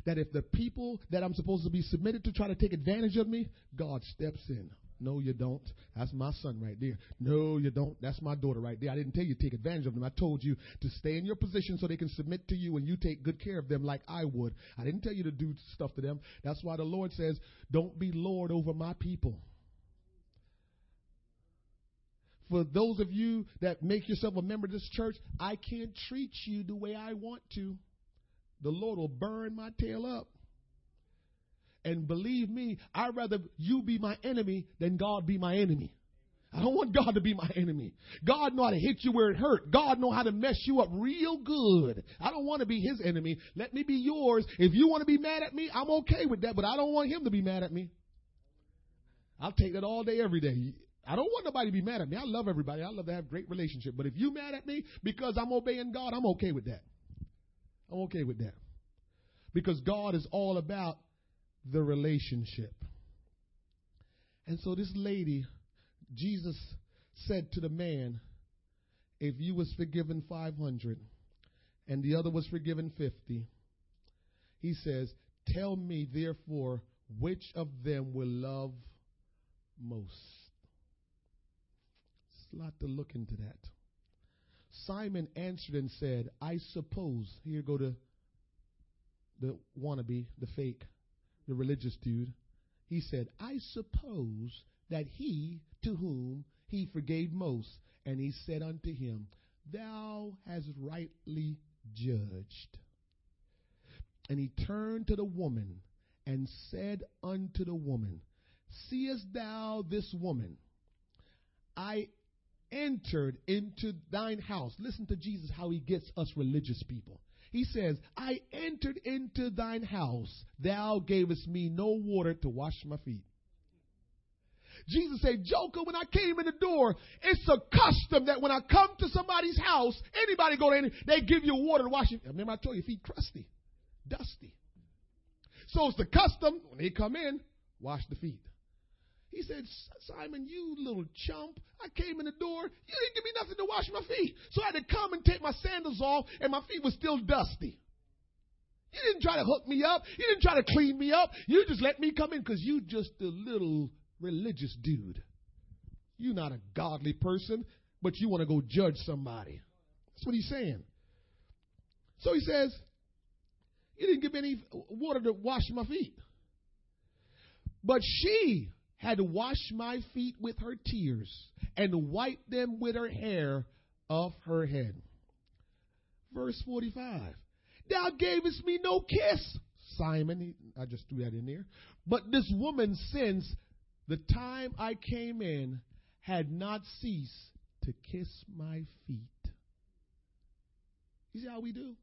that if the people that I'm supposed to be submitted to try to take advantage of me, God steps in. No, you don't. That's my son right there. No, you don't. That's my daughter right there. I didn't tell you to take advantage of them. I told you to stay in your position so they can submit to you and you take good care of them like I would. I didn't tell you to do stuff to them. That's why the Lord says, don't be Lord over my people. For those of you that make yourself a member of this church, I can't treat you the way I want to. The Lord will burn my tail up. And believe me, I'd rather you be my enemy than God be my enemy. I don't want God to be my enemy. God know how to hit you where it hurt. God know how to mess you up real good. I don't want to be his enemy. Let me be yours. If you want to be mad at me, I'm okay with that, but I don't want him to be mad at me. I'll take that all day, every day. I don't want nobody to be mad at me. I love everybody. I love to have great relationship. But if you mad at me because I'm obeying God, I'm okay with that. I'm okay with that. Because God is all about the relationship. And so this lady, Jesus said to the man, if you was forgiven 500 and the other was forgiven 50, he says, tell me therefore which of them will love most. It's a lot to look into that. Simon answered and said, I suppose, here go to the wannabe, the fake the religious dude, he said, I suppose that he to whom he forgave most, and he said unto him, Thou hast rightly judged. And he turned to the woman and said unto the woman, Seest thou this woman? I entered into thine house. Listen to Jesus, how he gets us religious people. He says, I entered into thine house. Thou gavest me no water to wash my feet. Jesus said, Joker, when I came in the door, it's a custom that when I come to somebody's house, anybody go in, they give you water to wash your feet. Remember I told you, feet crusty, dusty. So it's the custom, when they come in, wash the feet. He said, Simon, you little chump. I came in the door. You didn't give me nothing to wash my feet. So I had to come and take my sandals off, and my feet were still dusty. You didn't try to hook me up. You didn't try to clean me up. You just let me come in because you just a little religious dude. You're not a godly person, but you want to go judge somebody. That's what he's saying. So he says, You didn't give me any water to wash my feet. But she had washed my feet with her tears and wiped them with her hair of her head. Verse 45. Thou gavest me no kiss, Simon. I just threw that in there. But this woman, since the time I came in, had not ceased to kiss my feet. You see how we do?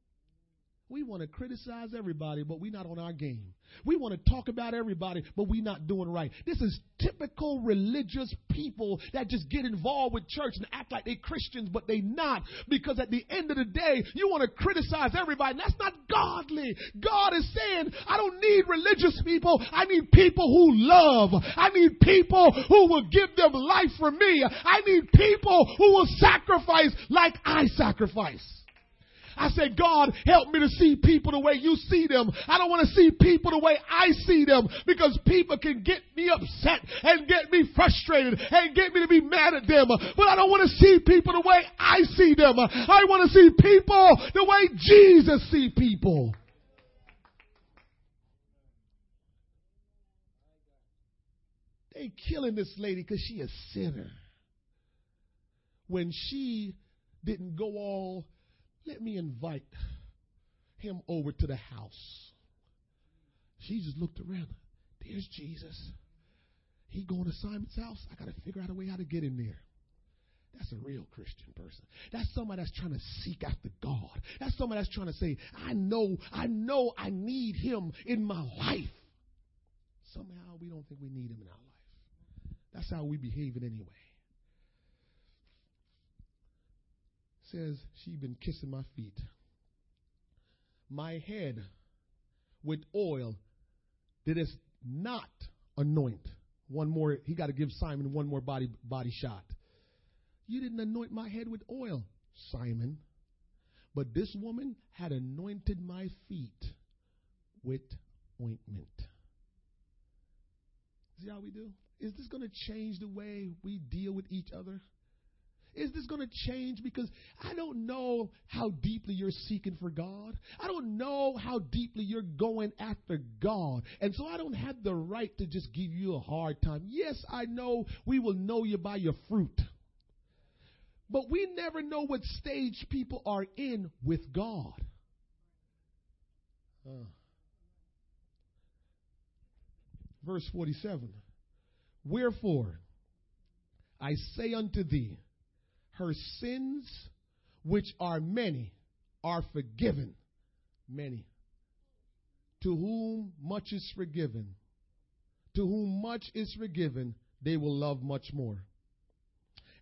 We want to criticize everybody, but we're not on our game. We want to talk about everybody, but we're not doing right. This is typical religious people that just get involved with church and act like they're Christians, but they're not. Because at the end of the day, you want to criticize everybody. That's not godly. God is saying, I don't need religious people. I need people who love. I need people who will give them life for me. I need people who will sacrifice like I sacrifice. I said, God, help me to see people the way you see them. I don't want to see people the way I see them because people can get me upset and get me frustrated and get me to be mad at them. But I don't want to see people the way I see them. I want to see people the way Jesus see people. They killing this lady because she a sinner. When she didn't go all let me invite him over to the house. She just looked around. There's Jesus. He going to Simon's house. I got to figure out a way how to get in there. That's a real Christian person. That's somebody that's trying to seek after God. That's somebody that's trying to say, I know, I know I need him in my life. Somehow we don't think we need him in our life. That's how we behave it anyway. Says she'd been kissing my feet. My head with oil did it not anoint. One more, he got to give Simon one more body body shot. You didn't anoint my head with oil, Simon. But this woman had anointed my feet with ointment. See how we do? Is this going to change the way we deal with each other? Is this going to change? Because I don't know how deeply you're seeking for God. I don't know how deeply you're going after God. And so I don't have the right to just give you a hard time. Yes, I know we will know you by your fruit. But we never know what stage people are in with God. Uh. Verse 47 Wherefore, I say unto thee, her sins, which are many, are forgiven. Many. To whom much is forgiven, to whom much is forgiven, they will love much more.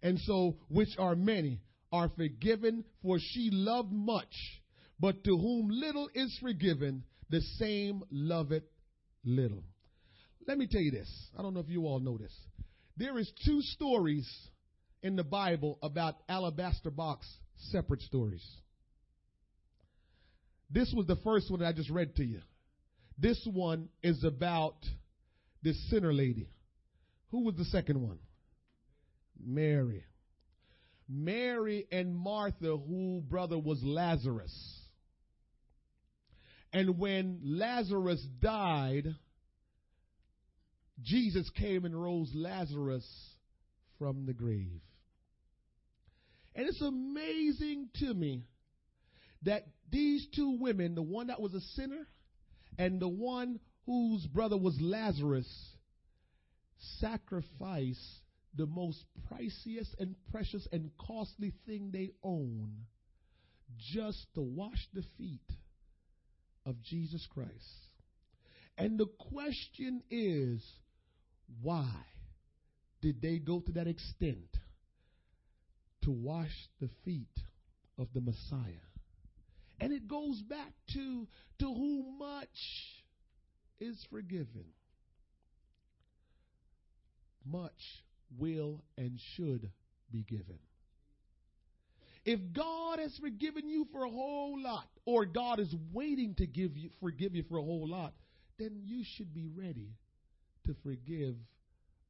And so, which are many, are forgiven, for she loved much. But to whom little is forgiven, the same loveth little. Let me tell you this. I don't know if you all know this. There is two stories in the Bible about alabaster box separate stories. This was the first one that I just read to you. This one is about this sinner lady. Who was the second one? Mary. Mary and Martha, who brother was Lazarus. And when Lazarus died, Jesus came and rose Lazarus from the grave. And it's amazing to me that these two women, the one that was a sinner and the one whose brother was Lazarus, sacrificed the most priciest and precious and costly thing they own just to wash the feet of Jesus Christ. And the question is, why did they go to that extent? To wash the feet of the Messiah. And it goes back to to whom much is forgiven. much will and should be given. If God has forgiven you for a whole lot, or God is waiting to give you forgive you for a whole lot, then you should be ready to forgive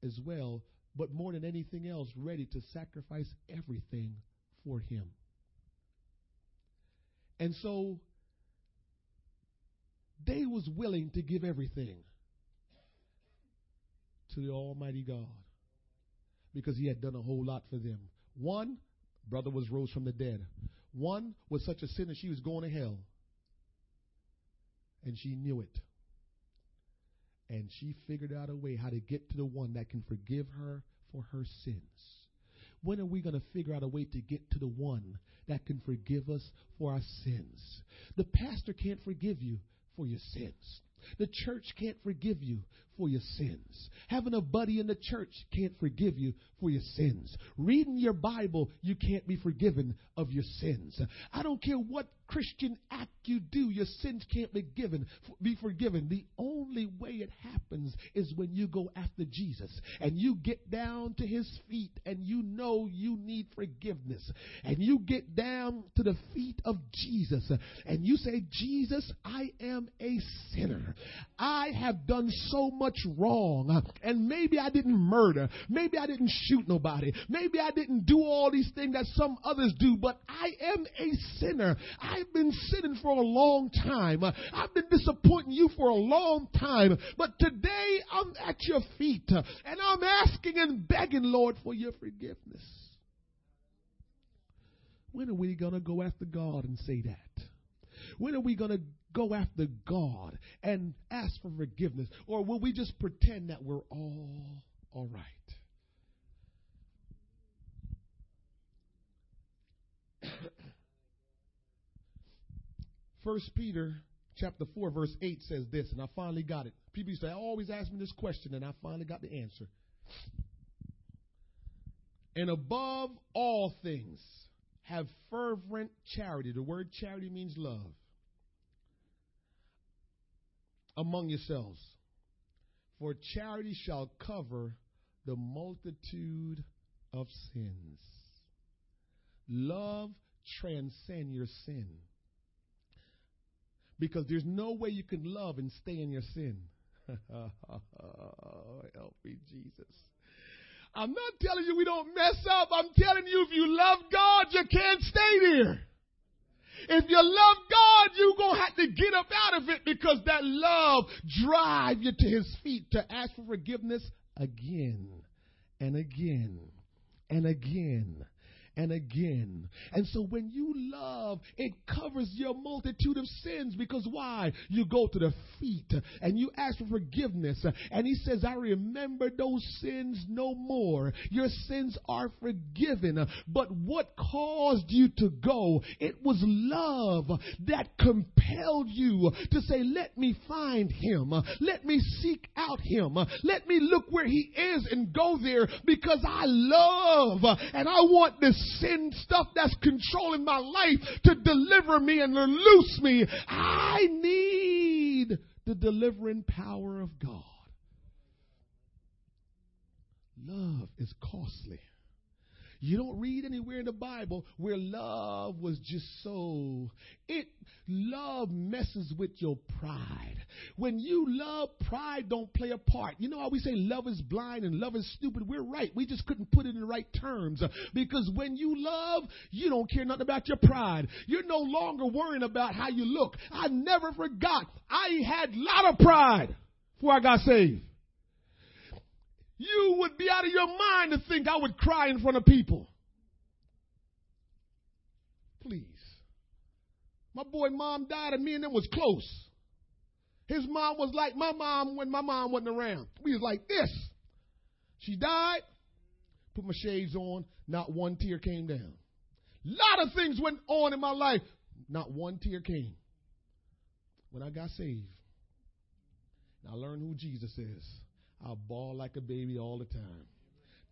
as well, but more than anything else, ready to sacrifice everything for Him. And so they was willing to give everything to the Almighty God because He had done a whole lot for them. One, brother was rose from the dead. One was such a sinner she was going to hell. And she knew it. And she figured out a way how to get to the one that can forgive her for her sins. When are we going to figure out a way to get to the one that can forgive us for our sins? The pastor can't forgive you for your sins. The church can't forgive you for your sins. Having a buddy in the church can't forgive you for your sins. Reading your Bible, you can't be forgiven of your sins. I don't care what Christian act you do, your sins can't be given, be forgiven. The only way it happens is when you go after Jesus and you get down to his feet and you know you need forgiveness. And you get down to the feet of Jesus and you say, Jesus, I am a sinner. I have done so much wrong. And maybe I didn't murder. Maybe I didn't shoot nobody. Maybe I didn't do all these things that some others do, but I am a sinner. I've been sinning for a long time. Uh, I've been disappointing you for a long time. But today I'm at your feet uh, and I'm asking and begging, Lord, for your forgiveness. When are we going to go after God and say that? When are we going to go after God and ask for forgiveness? Or will we just pretend that we're all all right? First Peter chapter 4 verse 8 says this and I finally got it. People used to always ask me this question and I finally got the answer. And above all things have fervent charity. The word charity means love. Among yourselves. For charity shall cover the multitude of sins. Love transcend your sin. Because there's no way you can love and stay in your sin. Help me, Jesus. I'm not telling you we don't mess up. I'm telling you if you love God, you can't stay there. If you love God, you're going to have to get up out of it because that love drive you to his feet to ask for forgiveness again and again and again and again. And so when you love, it covers your multitude of sins because why? You go to the feet and you ask for forgiveness. And he says, I remember those sins no more. Your sins are forgiven. But what caused you to go? It was love that compelled you to say, let me find him. Let me seek out him. Let me look where he is and go there because I love and I want this sin stuff that's controlling my life to deliver me and loose me. I need the delivering power of God. Love is costly. You don't read anywhere in the Bible where love was just so it love messes with your pride. When you love, pride don't play a part. You know how we say love is blind and love is stupid? We're right. We just couldn't put it in the right terms. Because when you love, you don't care nothing about your pride. You're no longer worrying about how you look. I never forgot. I had a lot of pride before I got saved. You would be out of your mind to think I would cry in front of people. Please. My boy mom died and me and them was close. His mom was like my mom when my mom wasn't around. We was like this. She died, put my shades on, not one tear came down. Lot of things went on in my life, not one tear came. When I got saved, I learned who Jesus is. I bawl like a baby all the time.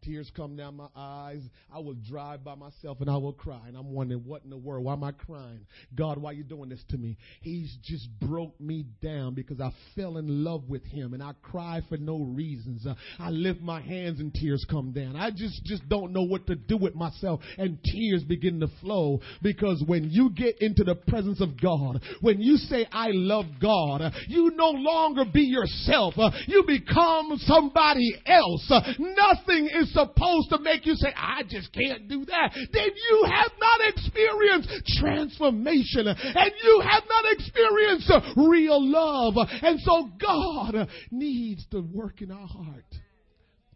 Tears come down my eyes. I will drive by myself and I will cry. And I'm wondering, what in the world? Why am I crying? God, why are you doing this to me? He's just broke me down because I fell in love with him and I cry for no reasons. Uh, I lift my hands and tears come down. I just, just don't know what to do with myself and tears begin to flow because when you get into the presence of God, when you say, I love God, uh, you no longer be yourself. Uh, you become somebody else. Uh, nothing is supposed to make you say, I just can't do that. Then you have not experienced transformation and you have not experienced real love. And so God needs to work in our heart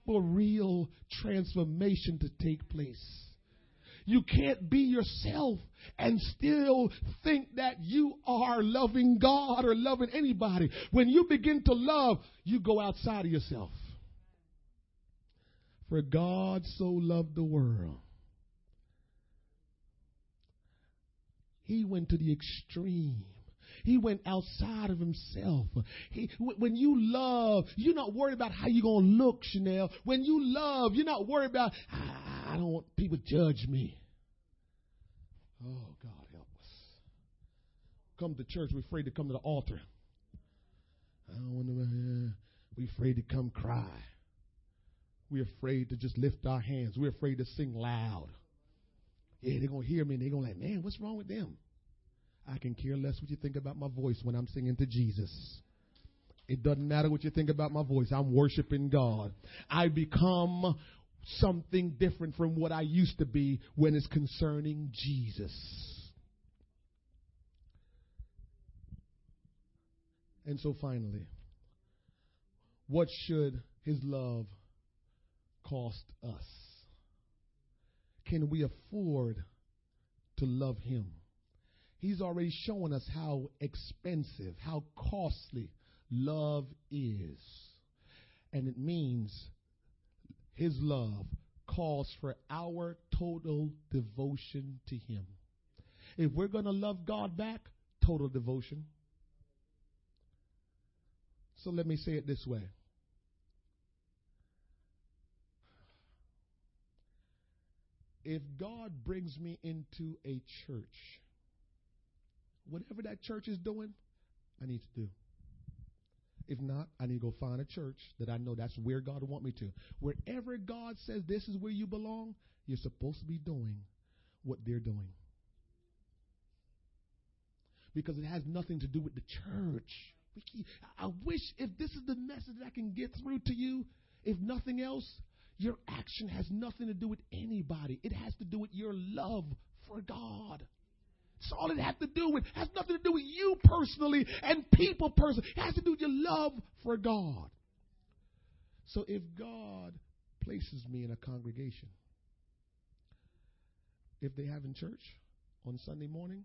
for real transformation to take place. You can't be yourself and still think that you are loving God or loving anybody. When you begin to love, you go outside of yourself. For God so loved the world. He went to the extreme. He went outside of himself. He, when you love, you're not worried about how you're going to look, Chanel. When you love, you're not worried about, I don't want people to judge me. Oh, God, help us. Come to church, we're afraid to come to the altar. I don't want to, uh, we're afraid to come cry. We're afraid to just lift our hands. We're afraid to sing loud. Yeah, they're going to hear me and they're going to like, man, what's wrong with them? I can care less what you think about my voice when I'm singing to Jesus. It doesn't matter what you think about my voice. I'm worshiping God. I become something different from what I used to be when it's concerning Jesus. And so finally, what should his love cost us? Can we afford to love him? He's already shown us how expensive, how costly love is. And it means his love calls for our total devotion to him. If we're going to love God back, total devotion. So let me say it this way if God brings me into a church, whatever that church is doing, I need to do. If not, I need to go find a church that I know that's where God want me to. Wherever God says this is where you belong, you're supposed to be doing what they're doing. Because it has nothing to do with the church. I wish if this is the message that I can get through to you, if nothing else, your action has nothing to do with anybody. It has to do with your love for God. That's all it has to do with. It has nothing to do with you personally and people personally. It has to do with your love for God. So if God places me in a congregation, if they have in church on Sunday morning,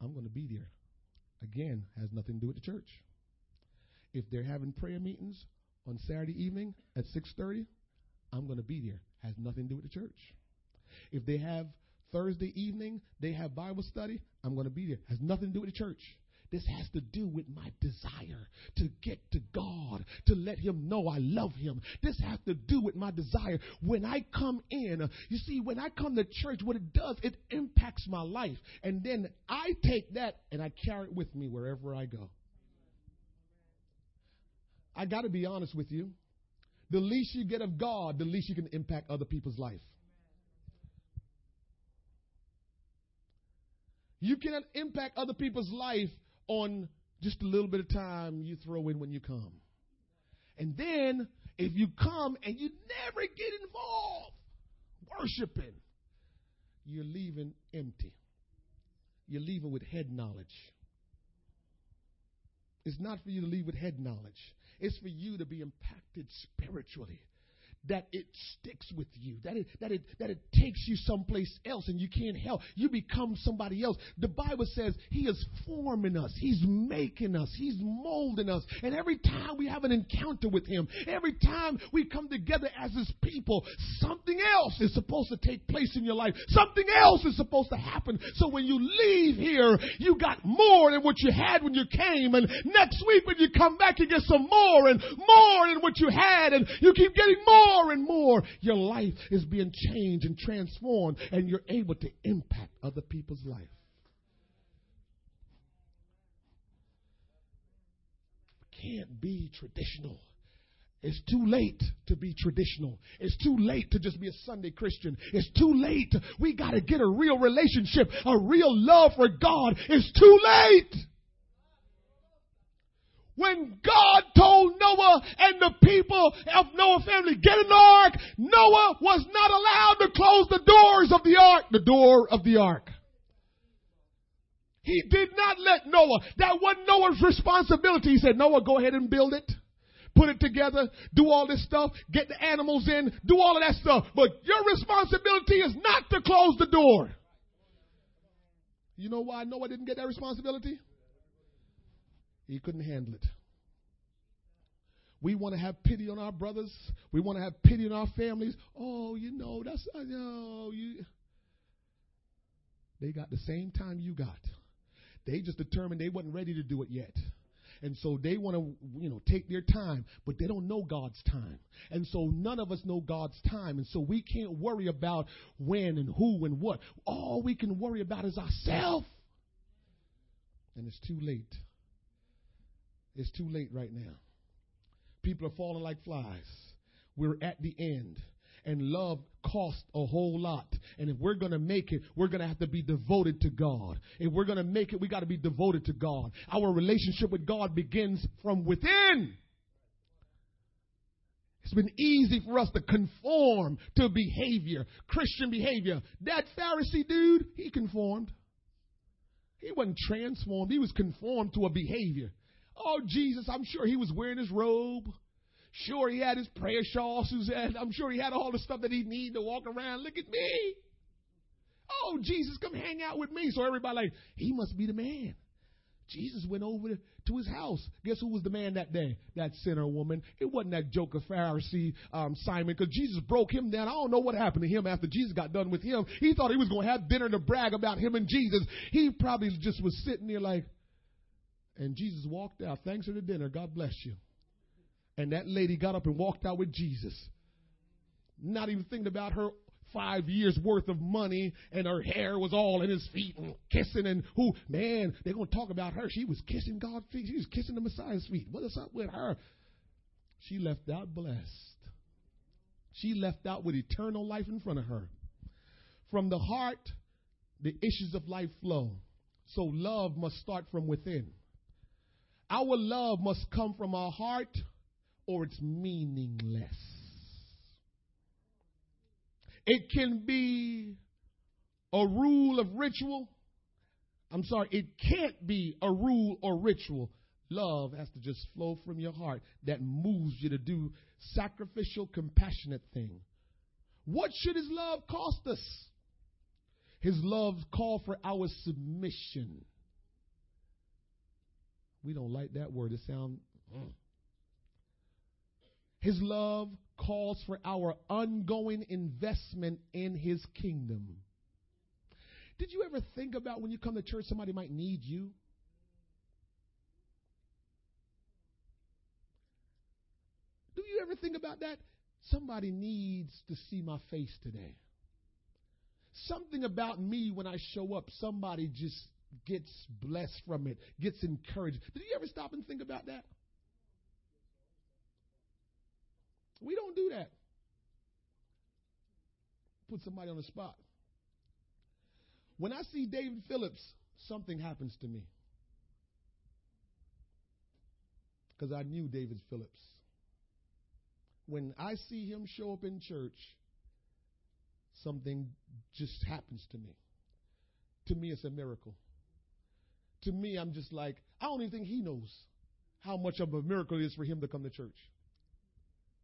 I'm going to be there. Again, has nothing to do with the church. If they're having prayer meetings on Saturday evening at 6:30, I'm going to be there. Has nothing to do with the church. If they have Thursday evening, they have Bible study, I'm going to be there. Has nothing to do with the church. This has to do with my desire to get to God, to let Him know I love Him. This has to do with my desire. When I come in, you see, when I come to church, what it does, it impacts my life. And then I take that and I carry it with me wherever I go. I got to be honest with you. The least you get of God, the least you can impact other people's life. You cannot impact other people's life on just a little bit of time you throw in when you come. And then, if you come and you never get involved worshiping, you're leaving empty. You're leaving with head knowledge. It's not for you to leave with head knowledge. It's for you to be impacted spiritually that it sticks with you, that it, that it, that it takes you someplace else and you can't help. You become somebody else. The Bible says He is forming us, He's making us, He's molding us. And every time we have an encounter with Him, every time we come together as His people, something else is supposed to take place in your life. Something else is supposed to happen. So when you leave here, you got more than what you had when you came. And next week when you come back, you get some more and more than what you had. And you keep getting more more and more your life is being changed and transformed and you're able to impact other people's life. Can't be traditional. It's too late to be traditional. It's too late to just be a Sunday Christian. It's too late. We got to get a real relationship, a real love for God. It's too late. When God told Noah and the people of Noah family, get the ark, Noah was not allowed to close the doors of the ark, the door of the ark. He did not let Noah. That wasn't Noah's responsibility. He said, Noah, go ahead and build it put it together, do all this stuff, get the animals in, do all of that stuff. But your responsibility is not to close the door. You know why Noah didn't get that responsibility? He couldn't handle it. We want to have pity on our brothers. We want to have pity on our families. Oh, you know, that's, uh, you know, you. They got the same time you got. They just determined they wasn't ready to do it yet. And so they want to, you know, take their time, but they don't know God's time. And so none of us know God's time. And so we can't worry about when and who and what. All we can worry about is ourselves. And it's too late. It's too late right now. People are falling like flies. We're at the end and love costs a whole lot. And if we're going to make it, we're going to have to be devoted to God. If we're going to make it, we got to be devoted to God. Our relationship with God begins from within. It's been easy for us to conform to behavior, Christian behavior. That Pharisee dude, he conformed. He wasn't transformed, he was conformed to a behavior. Oh, Jesus, I'm sure he was wearing his robe. Sure, he had his prayer shawl, Suzanne. I'm sure he had all the stuff that he needed to walk around. Look at me. Oh, Jesus, come hang out with me. So everybody like, he must be the man. Jesus went over to his house. Guess who was the man that day? That sinner woman. It wasn't that joker Pharisee um, Simon, because Jesus broke him down. I don't know what happened to him after Jesus got done with him. He thought he was going to have dinner to brag about him and Jesus. He probably just was sitting there like, and Jesus walked out. Thanks for the dinner. God bless you. And that lady got up and walked out with Jesus. Not even thinking about her five years worth of money and her hair was all in his feet and kissing and who man they're going to talk about her she was kissing god's feet she was kissing the messiah's feet what is up with her she left out blessed she left out with eternal life in front of her from the heart the issues of life flow so love must start from within our love must come from our heart or it's meaningless. It can be a rule of ritual. I'm sorry, it can't be a rule or ritual. Love has to just flow from your heart that moves you to do sacrificial, compassionate thing. What should his love cost us? His love call for our submission. We don't like that word. It sounds. Mm. His love calls for our ongoing investment in His kingdom. Did you ever think about when you come to church, somebody might need you? Do you ever think about that? Somebody needs to see my face today. Something about me when I show up, somebody just gets blessed from it, gets encouraged. Did you ever stop and think about that? We don't do that. Put somebody on the spot. When I see David Phillips, something happens to me. Because I knew David Phillips. When I see him show up in church, something just happens to me. To me, it's a miracle. To me, I'm just like, I don't even think he knows how much of a miracle it is for him to come to church.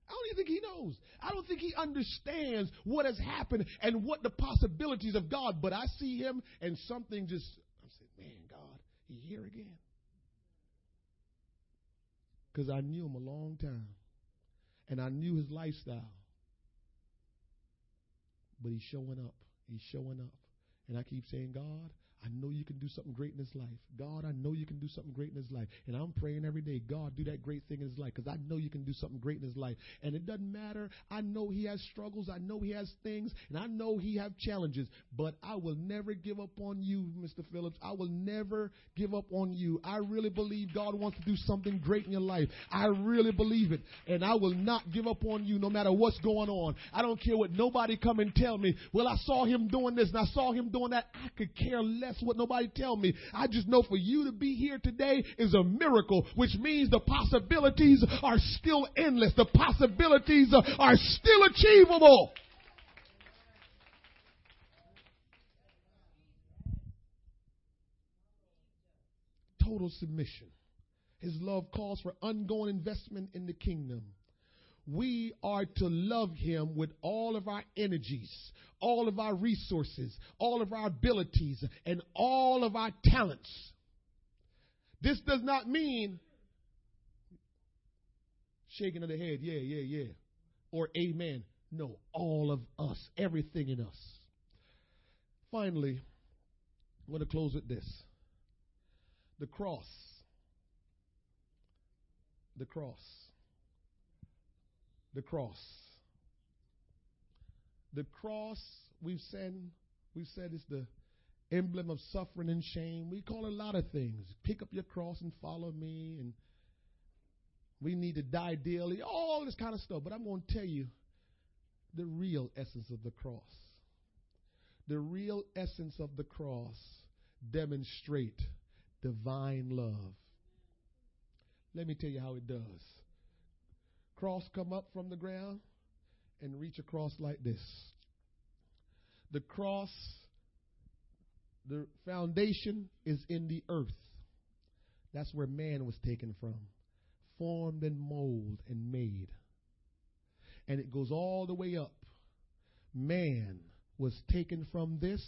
I don't even think he knows. I don't think he understands what has happened and what the possibilities of God. But I see him and something just, I said, man, God, he here again. Because I knew him a long time. And I knew his lifestyle. But he's showing up. He's showing up. And I keep saying, God, I know you can do something great in his life. God, I know you can do something great in his life. And I'm praying every day, God, do that great thing in his life because I know you can do something great in his life. And it doesn't matter. I know he has struggles. I know he has things. And I know he have challenges. But I will never give up on you, Mr. Phillips. I will never give up on you. I really believe God wants to do something great in your life. I really believe it. And I will not give up on you no matter what's going on. I don't care what nobody come and tell me. Well, I saw him doing this and I saw him doing that. I could care less what nobody tell me. I just know for you to be here today is a miracle, which means the possibilities are still endless. The possibilities are still achievable. Total submission. His love calls for ongoing investment in the kingdom we are to love him with all of our energies, all of our resources, all of our abilities, and all of our talents. This does not mean shaking of the head, yeah, yeah, yeah, or amen. No, all of us, everything in us. Finally, I want to close with this the cross. The cross the cross. The cross, we've said, we've said is the emblem of suffering and shame. We call it a lot of things. Pick up your cross and follow me, and we need to die daily, all this kind of stuff. But I'm going to tell you the real essence of the cross. The real essence of the cross demonstrate divine love. Let me tell you how it does cross come up from the ground and reach across like this. The cross, the foundation is in the earth. That's where man was taken from, formed and molded and made. And it goes all the way up. Man was taken from this,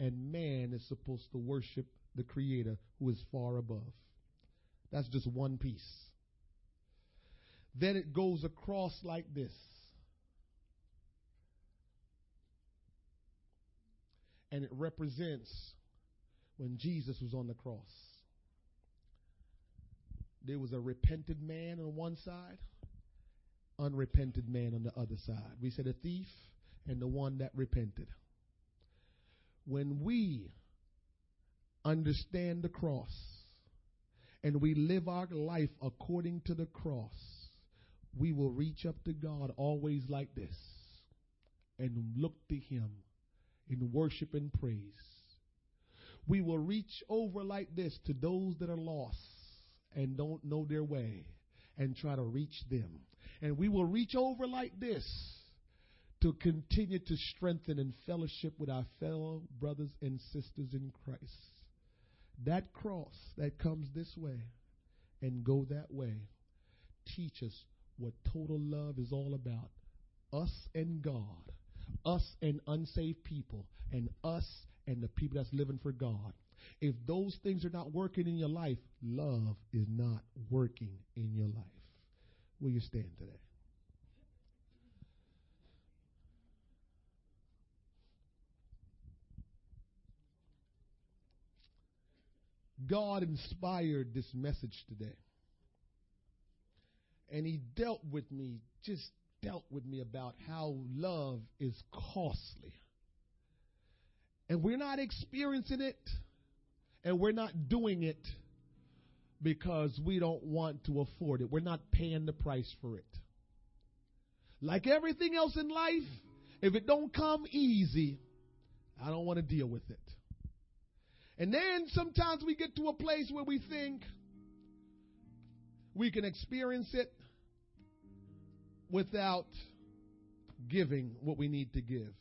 and man is supposed to worship the Creator who is far above. That's just one piece. Then it goes across like this. And it represents when Jesus was on the cross. There was a repented man on one side, unrepented man on the other side. We said a thief and the one that repented. When we understand the cross and we live our life according to the cross, we will reach up to God always like this and look to Him in worship and praise. We will reach over like this to those that are lost and don't know their way and try to reach them. And we will reach over like this to continue to strengthen and fellowship with our fellow brothers and sisters in Christ. That cross that comes this way and go that way teach us what total love is all about us and God, us and unsaved people, and us and the people that's living for God. If those things are not working in your life, love is not working in your life. Will you stand today? God inspired this message today and he dealt with me, just dealt with me about how love is costly. And we're not experiencing it, and we're not doing it because we don't want to afford it. We're not paying the price for it. Like everything else in life, if it don't come easy, I don't want to deal with it. And then sometimes we get to a place where we think we can experience it without giving what we need to give.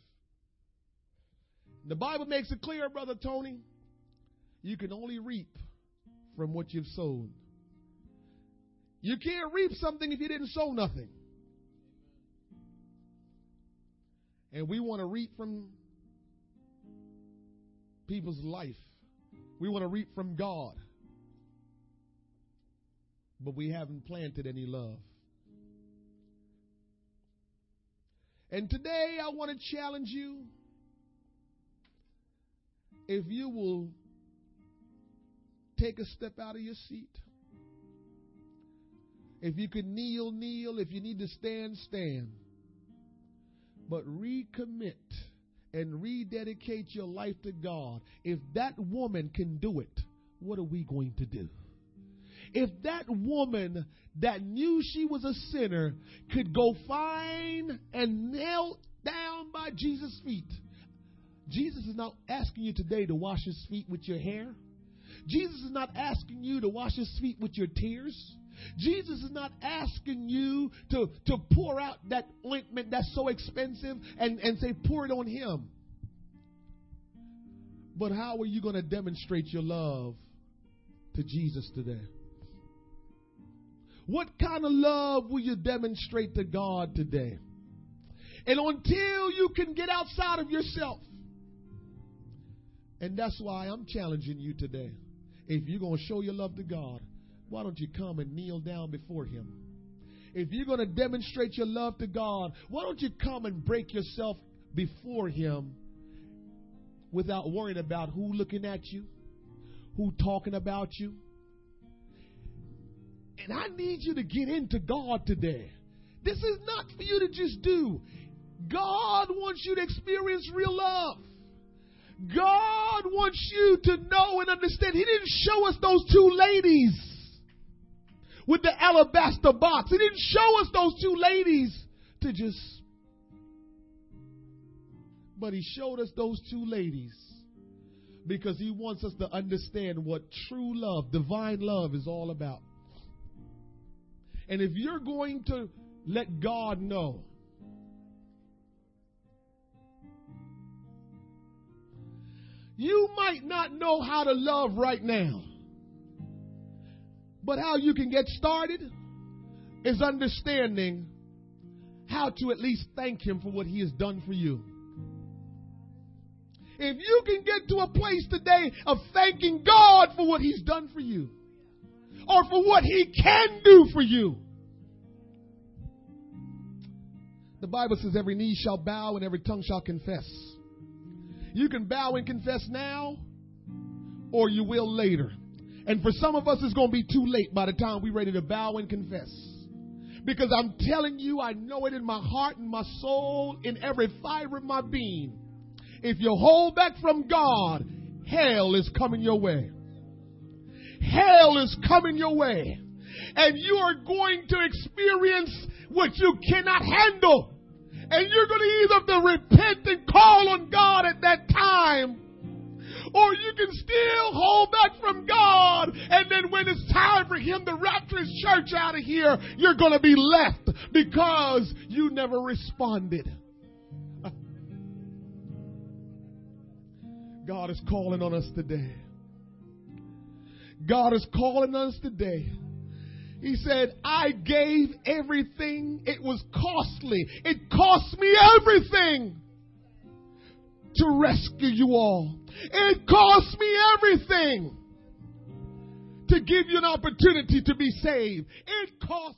The Bible makes it clear, Brother Tony, you can only reap from what you've sown. You can't reap something if you didn't sow nothing. And we want to reap from people's life. We want to reap from God. But we haven't planted any love. And today I want to challenge you if you will take a step out of your seat. If you can kneel, kneel. If you need to stand, stand. But recommit and rededicate your life to God. If that woman can do it, what are we going to do? If that woman that knew she was a sinner could go find and kneel down by Jesus' feet, Jesus is not asking you today to wash his feet with your hair. Jesus is not asking you to wash his feet with your tears. Jesus is not asking you to, to pour out that ointment that's so expensive and, and say, pour it on him. But how are you going to demonstrate your love to Jesus today? What kind of love will you demonstrate to God today? And until you can get outside of yourself, and that's why I'm challenging you today. If you're going to show your love to God, why don't you come and kneel down before Him? If you're going to demonstrate your love to God, why don't you come and break yourself before Him without worrying about who looking at you, who talking about you? And I need you to get into God today. This is not for you to just do. God wants you to experience real love. God wants you to know and understand. He didn't show us those two ladies with the alabaster box. He didn't show us those two ladies to just. But He showed us those two ladies because He wants us to understand what true love, divine love, is all about. And if you're going to let God know You might not know how to love right now. But how you can get started is understanding how to at least thank Him for what He has done for you. If you can get to a place today of thanking God for what He's done for you, or for what He can do for you, the Bible says every knee shall bow and every tongue shall confess. You can bow and confess now, or you will later. And for some of us, it's going to be too late by the time we're ready to bow and confess. Because I'm telling you, I know it in my heart and my soul, in every fiber of my being. If you hold back from God, hell is coming your way. Hell is coming your way. And you are going to experience what you cannot handle. And you're going to either repent and call on God at that time, or you can still hold back from God. And then when it's time for Him to rapture His church out of here, you're going to be left because you never responded. God is calling on us today. God is calling us today he said, I gave everything. It was costly. It cost me everything to rescue you all. It cost me everything to give you an opportunity to be saved. It cost